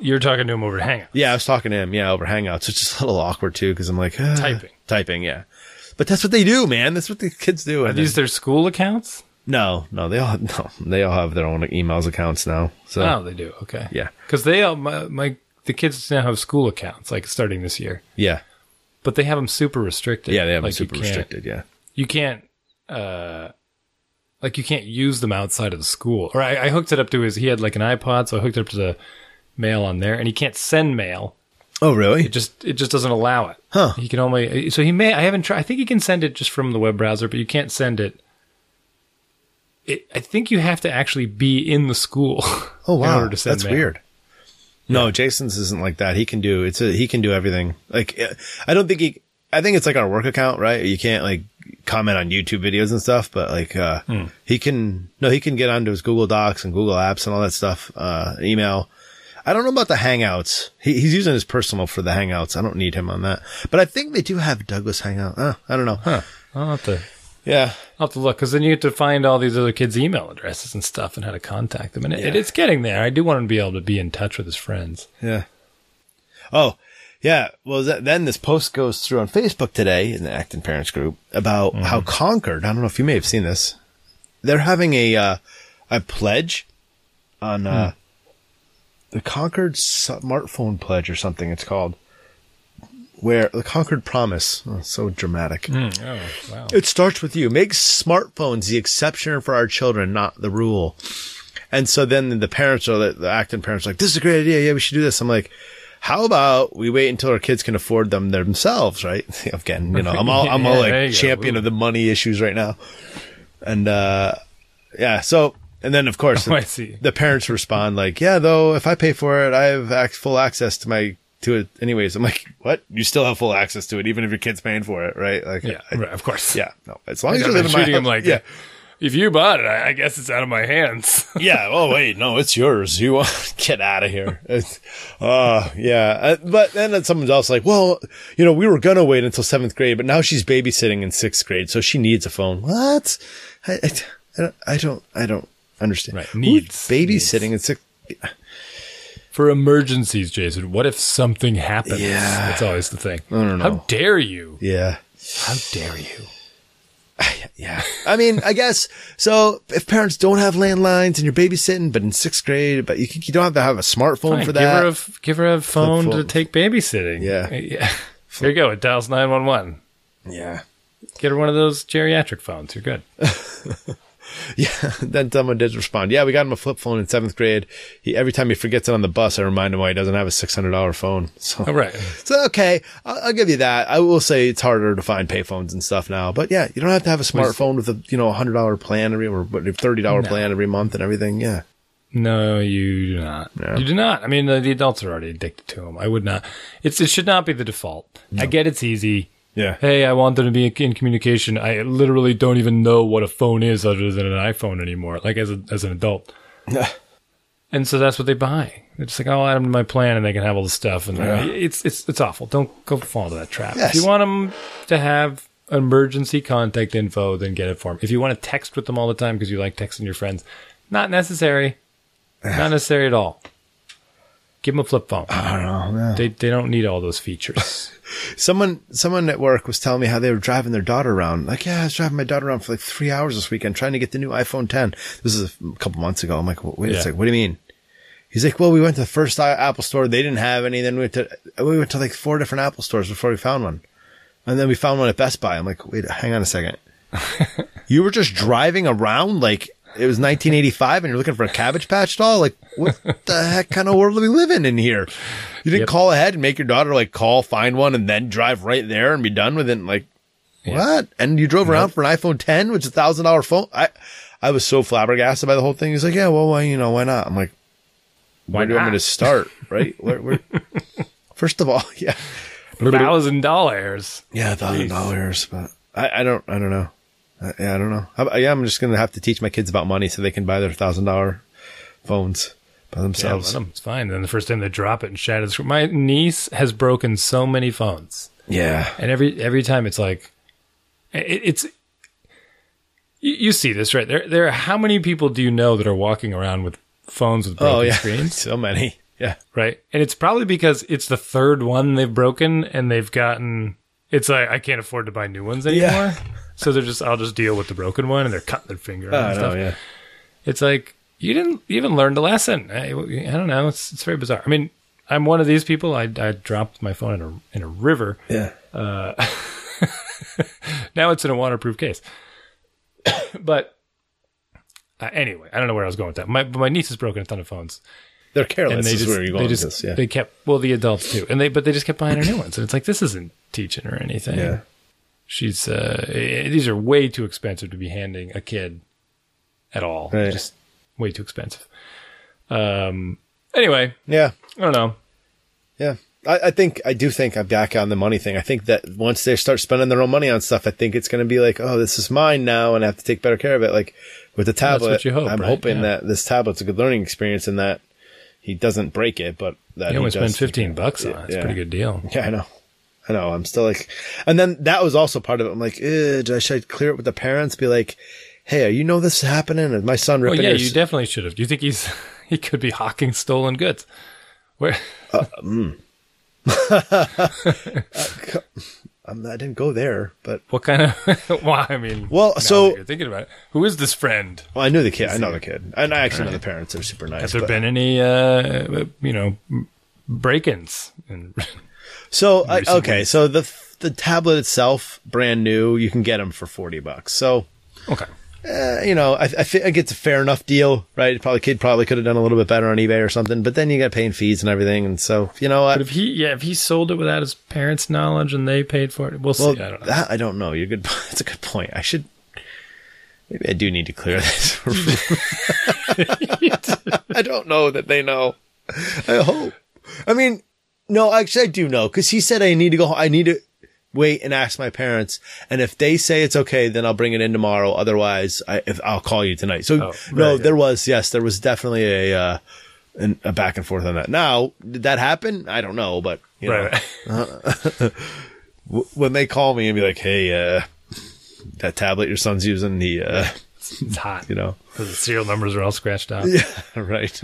You're talking to him over Hangout. yeah, I was talking to him, yeah, over Hangouts. It's just a little awkward too because I'm like, ah, Typing. typing, yeah. But that's what they do, man. That's what the kids do. Are And these then- their school accounts? no, no, they all, no, they all have their own emails accounts now. So, Oh, they do. Okay. yeah, Because they all, my, my, the kids now have school accounts, like starting this year, yeah, but they have them super restricted. yeah, they have them like, you super restricted. Yeah. You can't, uh, like you can't use them outside of the school. Or I, I hooked it up to his, he had like an iPod, so I hooked it up to the mail on there, and he can't send mail. Oh, really? It just, it just doesn't allow it. Huh. He can only, so he may, I haven't tried, I think he can send it just from the web browser, but you can't send it. It, I think you have to actually be in the school. Oh in wow, order to send that's mail. weird. No, Jason's isn't like that. He can do it's a he can do everything. Like I don't think he. I think it's like our work account, right? You can't like comment on YouTube videos and stuff, but like uh Hmm. he can. No, he can get onto his Google Docs and Google Apps and all that stuff. Uh, email. I don't know about the Hangouts. He, he's using his personal for the Hangouts. I don't need him on that. But I think they do have Douglas Hangout. Uh, I don't know. Huh. I'll have to Yeah. I'll have to look because then you have to find all these other kids' email addresses and stuff and how to contact them. And it, it's getting there. I do want him to be able to be in touch with his friends. Yeah. Oh, yeah. Well, th- then this post goes through on Facebook today in the Acton Parents group about how Concord. I don't know if you may have seen this. They're having a uh, I pledge on uh, the Concord smartphone pledge or something. It's called where the Concord Promise. Oh, so dramatic. Oh, wow. It starts with you. Make smartphones the exception for our children, not the rule. And so then the parents are the, the Acton parents are like, this is a great idea. Yeah, we should do this. I'm like, how about we wait until our kids can afford them themselves, right? Again, you know, I'm all, I'm all Yeah, like go. champion of the money issues right now. And, uh, yeah, so, and then of course, Oh, see. the parents respond like, yeah, though, if I pay for it, I have full access to my, to it anyways. I'm like, what? You still have full access to it, even if your kid's paying for it, right? Like, Yeah, I- right, of course. yeah, no, as long I as you am live in my house- like, yeah, if you bought it, I, I guess it's out of my hands. yeah. Oh wait, no, it's yours. You want get out of here. It's, uh, yeah. Uh, but then someone's else like, well, you know, we were gonna wait until seventh grade, but now she's babysitting in sixth grade, so she needs a phone. What? I, I, I don't, I don't, understand. Right, Who's needs, babysitting in sixth. For emergencies, Jason, what if something happens? Yeah. That's always the thing. I don't know. How dare you? Yeah. How dare you? Yeah. I mean, I guess so. If parents don't have landlines and you're babysitting, but in sixth grade, but you, you don't have to have a smartphone Fine, for give that. her a give her a phone phone. to take babysitting. Yeah. yeah. Here you go. It dials nine one one. yeah. Get her one of those geriatric phones. You're good. Yeah. Then someone did respond. Yeah, we got him a flip phone in seventh grade. He, every time he forgets it on the bus, I remind him why he doesn't have a $600 phone. So, All right. so okay. I'll, I'll give you that. I will say it's harder to find payphones and stuff now, but yeah, you don't have to have a smartphone with a, you know, a hundred dollar plan every, or what, $30 plan every month and everything. Yeah. No, you do not. Yeah. You do not. I mean, the, the adults are already addicted to them. I would not. It's it should not be the default. I get it's easy. Yeah. Hey, I want them to be in communication. I literally don't even know what a phone is other than an iPhone anymore. Like as a, as an adult. And so that's what they buy. It's like I'll add them to my plan, and they can have all the stuff. And Yeah. it's it's it's awful. Don't go fall into that trap. Yes. If you want them to have emergency contact info, then get it for them. If you want to text with them all the time because you like texting your friends, not necessary. Not necessary at all. Give them a flip phone. I don't know. They they don't need all those features. Someone, someone at work was telling me how they were driving their daughter around. Like, yeah, I was driving my daughter around for like three hours this weekend trying to get the new iPhone 10. This is a couple months ago. I'm like, wait a Yeah. second. What do you mean? He's like, well, we went to the first Apple store. They didn't have any. Then we went to, we went to like four different Apple stores before we found one. And then we found one at Best Buy. I'm like, wait, hang on a second. you were just driving around like it was 1985 and you're looking for a Cabbage Patch doll? Like, what the heck kind of world are we living in here? You didn't Yep. call ahead and make your daughter like call, find one, and then drive right there and be done with it. Like, what? And you drove around for an iPhone 10, which is a thousand dollar phone. I, I was so flabbergasted by the whole thing. He's like, yeah, well, why, you know, why not? I'm like, where do want me to start? Right? where, where, first of all, yeah, Thousand dollars. yeah, thousand dollars, but I, I don't, I don't know. I, yeah, I don't know. I, yeah, I'm just gonna have to teach my kids about money so they can buy their thousand dollar phones by Yeah, themselves. let 'em. It's fine. Then the first time they drop it and shatter the screen. My niece has broken so many phones. Yeah, And every every time it's like, it, it's you, you see this right there. There, are how many people do you know that are walking around with phones with broken oh yeah, screens? so many. Yeah, Right, and it's probably because it's the third one they've broken, and they've gotten. It's like I can't afford to buy new ones anymore, Yeah. so they're just I'll just deal with the broken one, and they're cutting their finger. I and stuff. Yeah. It's like you didn't even learn the lesson. I, I don't know. It's it's very bizarre. I mean, I'm one of these people. I I dropped my phone in a in a river. Yeah. Now it's in a waterproof case. but uh, anyway, I don't know where I was going with that. My but my niece has broken a ton of phones, They're careless. and they is just where you're going they with just this. Yeah. they kept well the adults too, and they but they just kept buying her new ones, and it's like this isn't teaching her anything. yeah. She's uh, eh, these are way too expensive to be handing a kid at all. Right. Just way too expensive. Um. Anyway, Yeah. I don't know. Yeah. I, I think, I do think I'm back on the money thing. I think that once they start spending their own money on stuff, I think it's going to be like, oh, this is mine now and I have to take better care of it. Like with the tablet, what you hope, I'm right? hoping Yeah. that this tablet's a good learning experience and that he doesn't break it, but that You he only spend fifteen bucks on it. It's a pretty good deal. Yeah, I know. I know. I'm still like, and then that was also part of it. I'm like, eh, I should I clear it with the parents? Be like, hey, you know this is happening? My son Well, ripping yeah, his- you definitely should have. Do you think he's he could be hawking stolen goods? Where I'm, I didn't go there, but What kind of? well, I mean, Well, so- you're thinking about it, who is this friend? well, I knew the kid. I know the kid, and I actually know the parents. They're super nice. Has there but- been any, uh, you know, break-ins? And So I, okay, so the the tablet itself, brand new, you can get them for forty bucks. So okay, uh, you know, I, I think it's a fair enough deal, right? Probably kid probably could have done a little bit better on eBay or something, but then you got paying fees and everything, and so you know what? but if he, yeah, if he sold it without his parents' knowledge and they paid for it, we'll Well, see. I don't know. that I don't know. You're good. That's a good point. I should. Maybe I do need to clear this. I don't know that they know. I hope. I mean, no, actually, I do know because he said I need to go. I need to wait and ask my parents, and if they say it's okay, then I'll bring it in tomorrow. Otherwise, I, if I'll call you tonight. So Oh, no, right, there was yes, there was definitely a. Uh, an, a back and forth on that. Now, did that happen? I don't know, but you know, right. when they call me and be like, "Hey, uh, that tablet your son's using, the, uh, It's hot. you know, The serial numbers are all scratched out. yeah, right."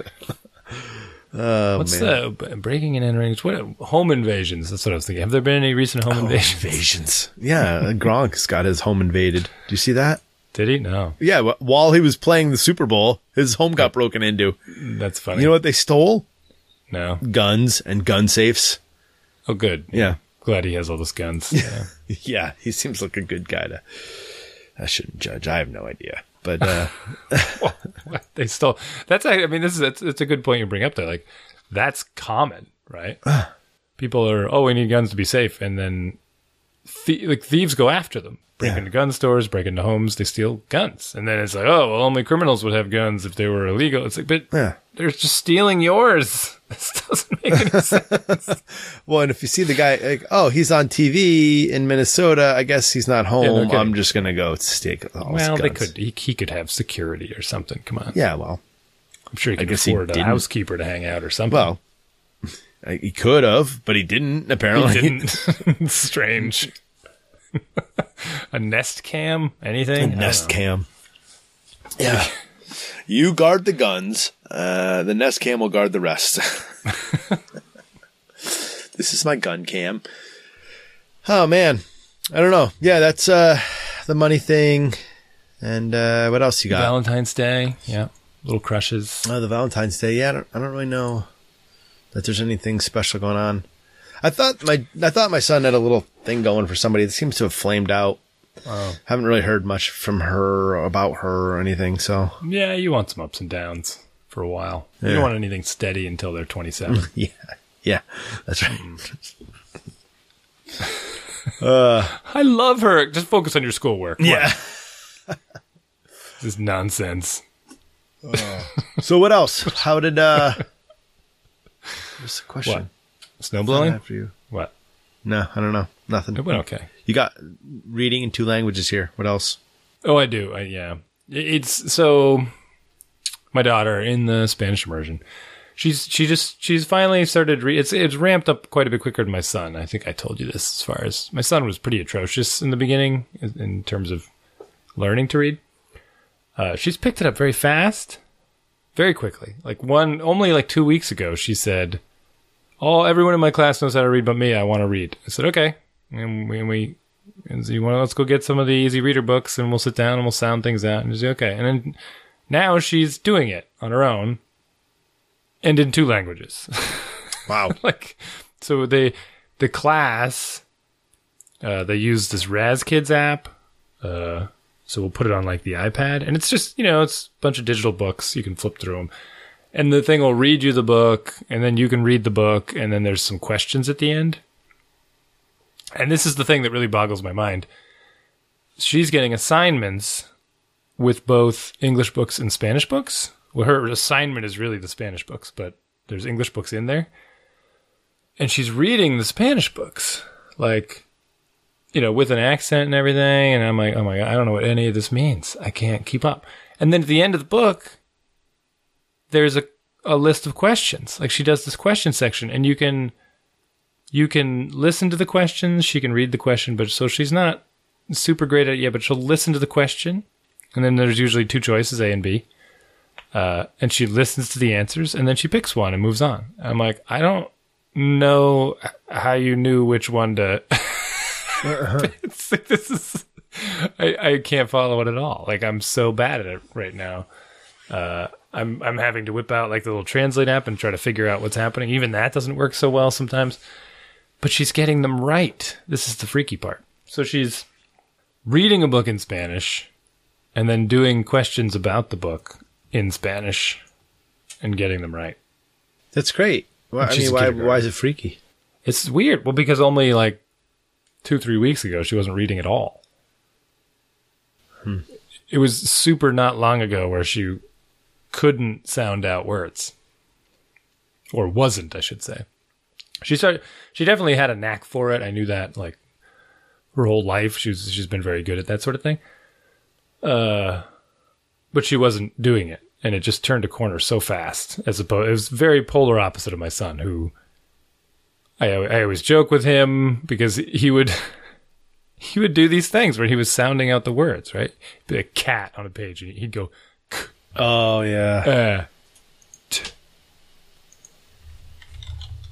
Oh What's man, the breaking and entering? What home invasions? That's what I was thinking. Have there been any recent home invasions? invasions? Yeah, uh, Gronk's got his home invaded. Do you see that? Did he? No. Yeah, while he was playing the Super Bowl, his home got broken into. That's funny. You know what they stole? No. Guns and gun safes. Oh, good. Yeah, Glad he has all those guns. Yeah. yeah, he seems like a good guy to. I shouldn't judge. I have no idea, but uh, What? they still. That's I mean, this is. It's, it's a good point you bring up there. Like, that's common, right? People are. Oh, we need guns to be safe, and then, thie- like thieves go after them. Break Yeah. into gun stores, break into homes, they steal guns, and then it's like, oh, well, only criminals would have guns if they were illegal. It's like, but yeah. they're just stealing yours. This doesn't make any sense. Well, and if you see the guy, like, oh, he's on TV in Minnesota, I guess he's not home. no. I'm just gonna go stake all his well, they could. He, he could have security or something. Come on. Yeah, well, I'm sure he could guess he afford a housekeeper to hang out or something. well, he could have, but he didn't. Apparently, He didn't. Strange. a Nest cam? Anything? I Nest cam. Yeah, you guard the guns. Uh, the Nest cam will guard the rest. this is my gun cam. Oh man, I don't know. Yeah, that's uh, the money thing. And uh, what else you got? Valentine's Day. Yeah. Little crushes. Oh, the Valentine's Day. Yeah, I don't, I don't really know that there's anything special going on. I thought my I thought my son had a little thing going for somebody. that seems to have flamed out. Haven't really heard much from her about her or anything. So Yeah, you want some ups and downs for a while. You don't want anything steady until they're 27. yeah, yeah, that's right. I love her. Just focus on your schoolwork. Yeah. This is nonsense. So what else? How did uh? What's the question? Snow blowing? After you. What? No, I don't know. Nothing. It went okay. You got reading in two languages here. What else? Oh, I do. I, yeah. It's so my daughter in the Spanish immersion. She's she just she's finally started. Re- it's it's ramped up quite a bit quicker than my son. I think I told you this. As far as my son was pretty atrocious in the beginning in, in terms of learning to read. Uh, she's picked it up very fast, very quickly. Like one only like two weeks ago, she said, "Oh, everyone in my class knows how to read, but me. I want to read." I said, "Okay," and we, and we and so you want to let's go get some of the easy reader books and we'll sit down and we'll sound things out and just okay. And then now she's doing it on her own and in two languages. Wow. like so they the class uh they use this Raz Kids app. Uh so we'll put it on like the iPad and it's just, you know, it's a bunch of digital books. You can flip through them. And the thing will read you the book and then you can read the book and then there's some questions at the end. And this is the thing that really boggles my mind. She's getting assignments with both English books and Spanish books. Well, her assignment is really the Spanish books, but there's English books in there. And she's reading the Spanish books, like, you know, with an accent and everything. And I'm like, oh my God, I don't know what any of this means. I can't keep up. And then at the end of the book, there's a, a list of questions. Like she does this question section and you can, you can listen to the questions. She can read the question, but so she's not super great at it yet, but she'll listen to the question. And then there's usually two choices, A and B. Uh, and she listens to the answers and then she picks one and moves on. I'm like, I don't know how you knew which one to it's like, this is I, I can't follow it at all. Like I'm so bad at it right now. Uh, I'm I'm having to whip out like the little translate app and try to figure out what's happening. Even that doesn't work so well sometimes. But she's getting them right. This is the freaky part. So she's reading a book in Spanish and then doing questions about the book in Spanish and getting them right. That's great. Well, I mean, why, why is it freaky? It's weird. Well, because only like two, three weeks ago, she wasn't reading at all. Hmm. It was super not long ago where she couldn't sound out words. Or wasn't, I should say. She started, she definitely had a knack for it. I knew that like her whole life. She's, she's been very good at that sort of thing. Uh, but she wasn't doing it. And it just turned a corner so fast as opposed, it was very polar opposite of my son who, I I always joke with him because he would he would do these things where he was sounding out the words, right? Be a cat on a page, and he'd go Oh yeah. uh,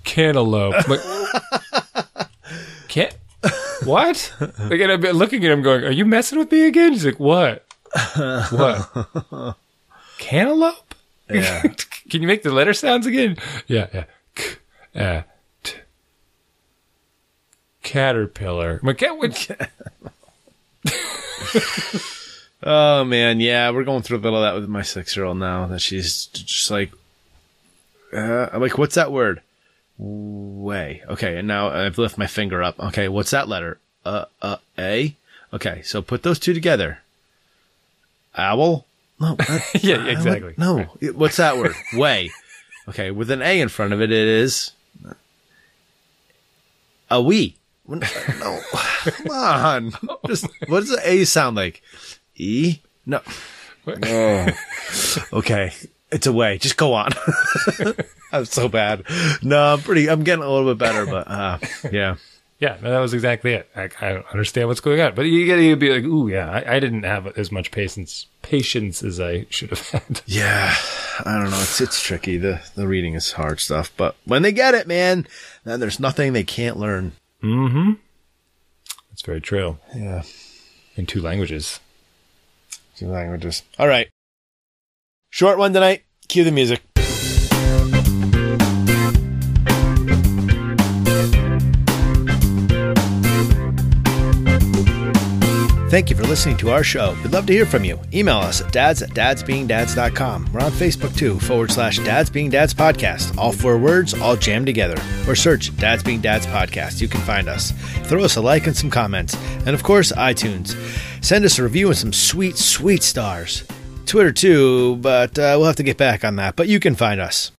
cantaloupe. Like, can what? Like, and I've been looking at him, going, "Are you messing with me again?" He's like, "What? What? Cantaloupe? Yeah. Can you make the letter sounds again?" Yeah, yeah. K, uh, t- caterpillar. My cat would. Oh man, yeah, we're going through a little of that with my six year old now. That she's just like, uh, I'm like, what's that word? Way. Okay, and now I've lifted my finger up. Okay, what's that letter? Uh, uh, A. Okay, so put those two together. Owl. No, that- yeah, exactly. no. What's that word? Way. Okay, with an A in front of it, it is a we. No, come on. Just what does the A sound like? E? No. Oh. Okay, it's a way. Just go on. I'm so bad. No, I'm pretty. I'm getting a little bit better, but uh, yeah. Yeah, no, that was exactly it. I, I don't understand what's going on, but you gotta be like, "Ooh, yeah, I, I didn't have as much patience patience as I should have had." Yeah, I don't know. It's it's tricky. The the reading is hard stuff, but when they get it, man, then there's nothing they can't learn. Mm-hmm. That's very true. Yeah, In two languages. two languages. All right, short one tonight. Cue the music. Thank you for listening to our show. We'd love to hear from you. Email us at dads at dadsbeingdads.com. We're on Facebook too, forward slash dads being dads podcast. All four words, all jammed together. Or search Dads Being Dads podcast. You can find us. Throw us a like and some comments. And of course, iTunes. Send us a review and some sweet, sweet stars. Twitter too, but uh, we'll have to get back on that. But you can find us.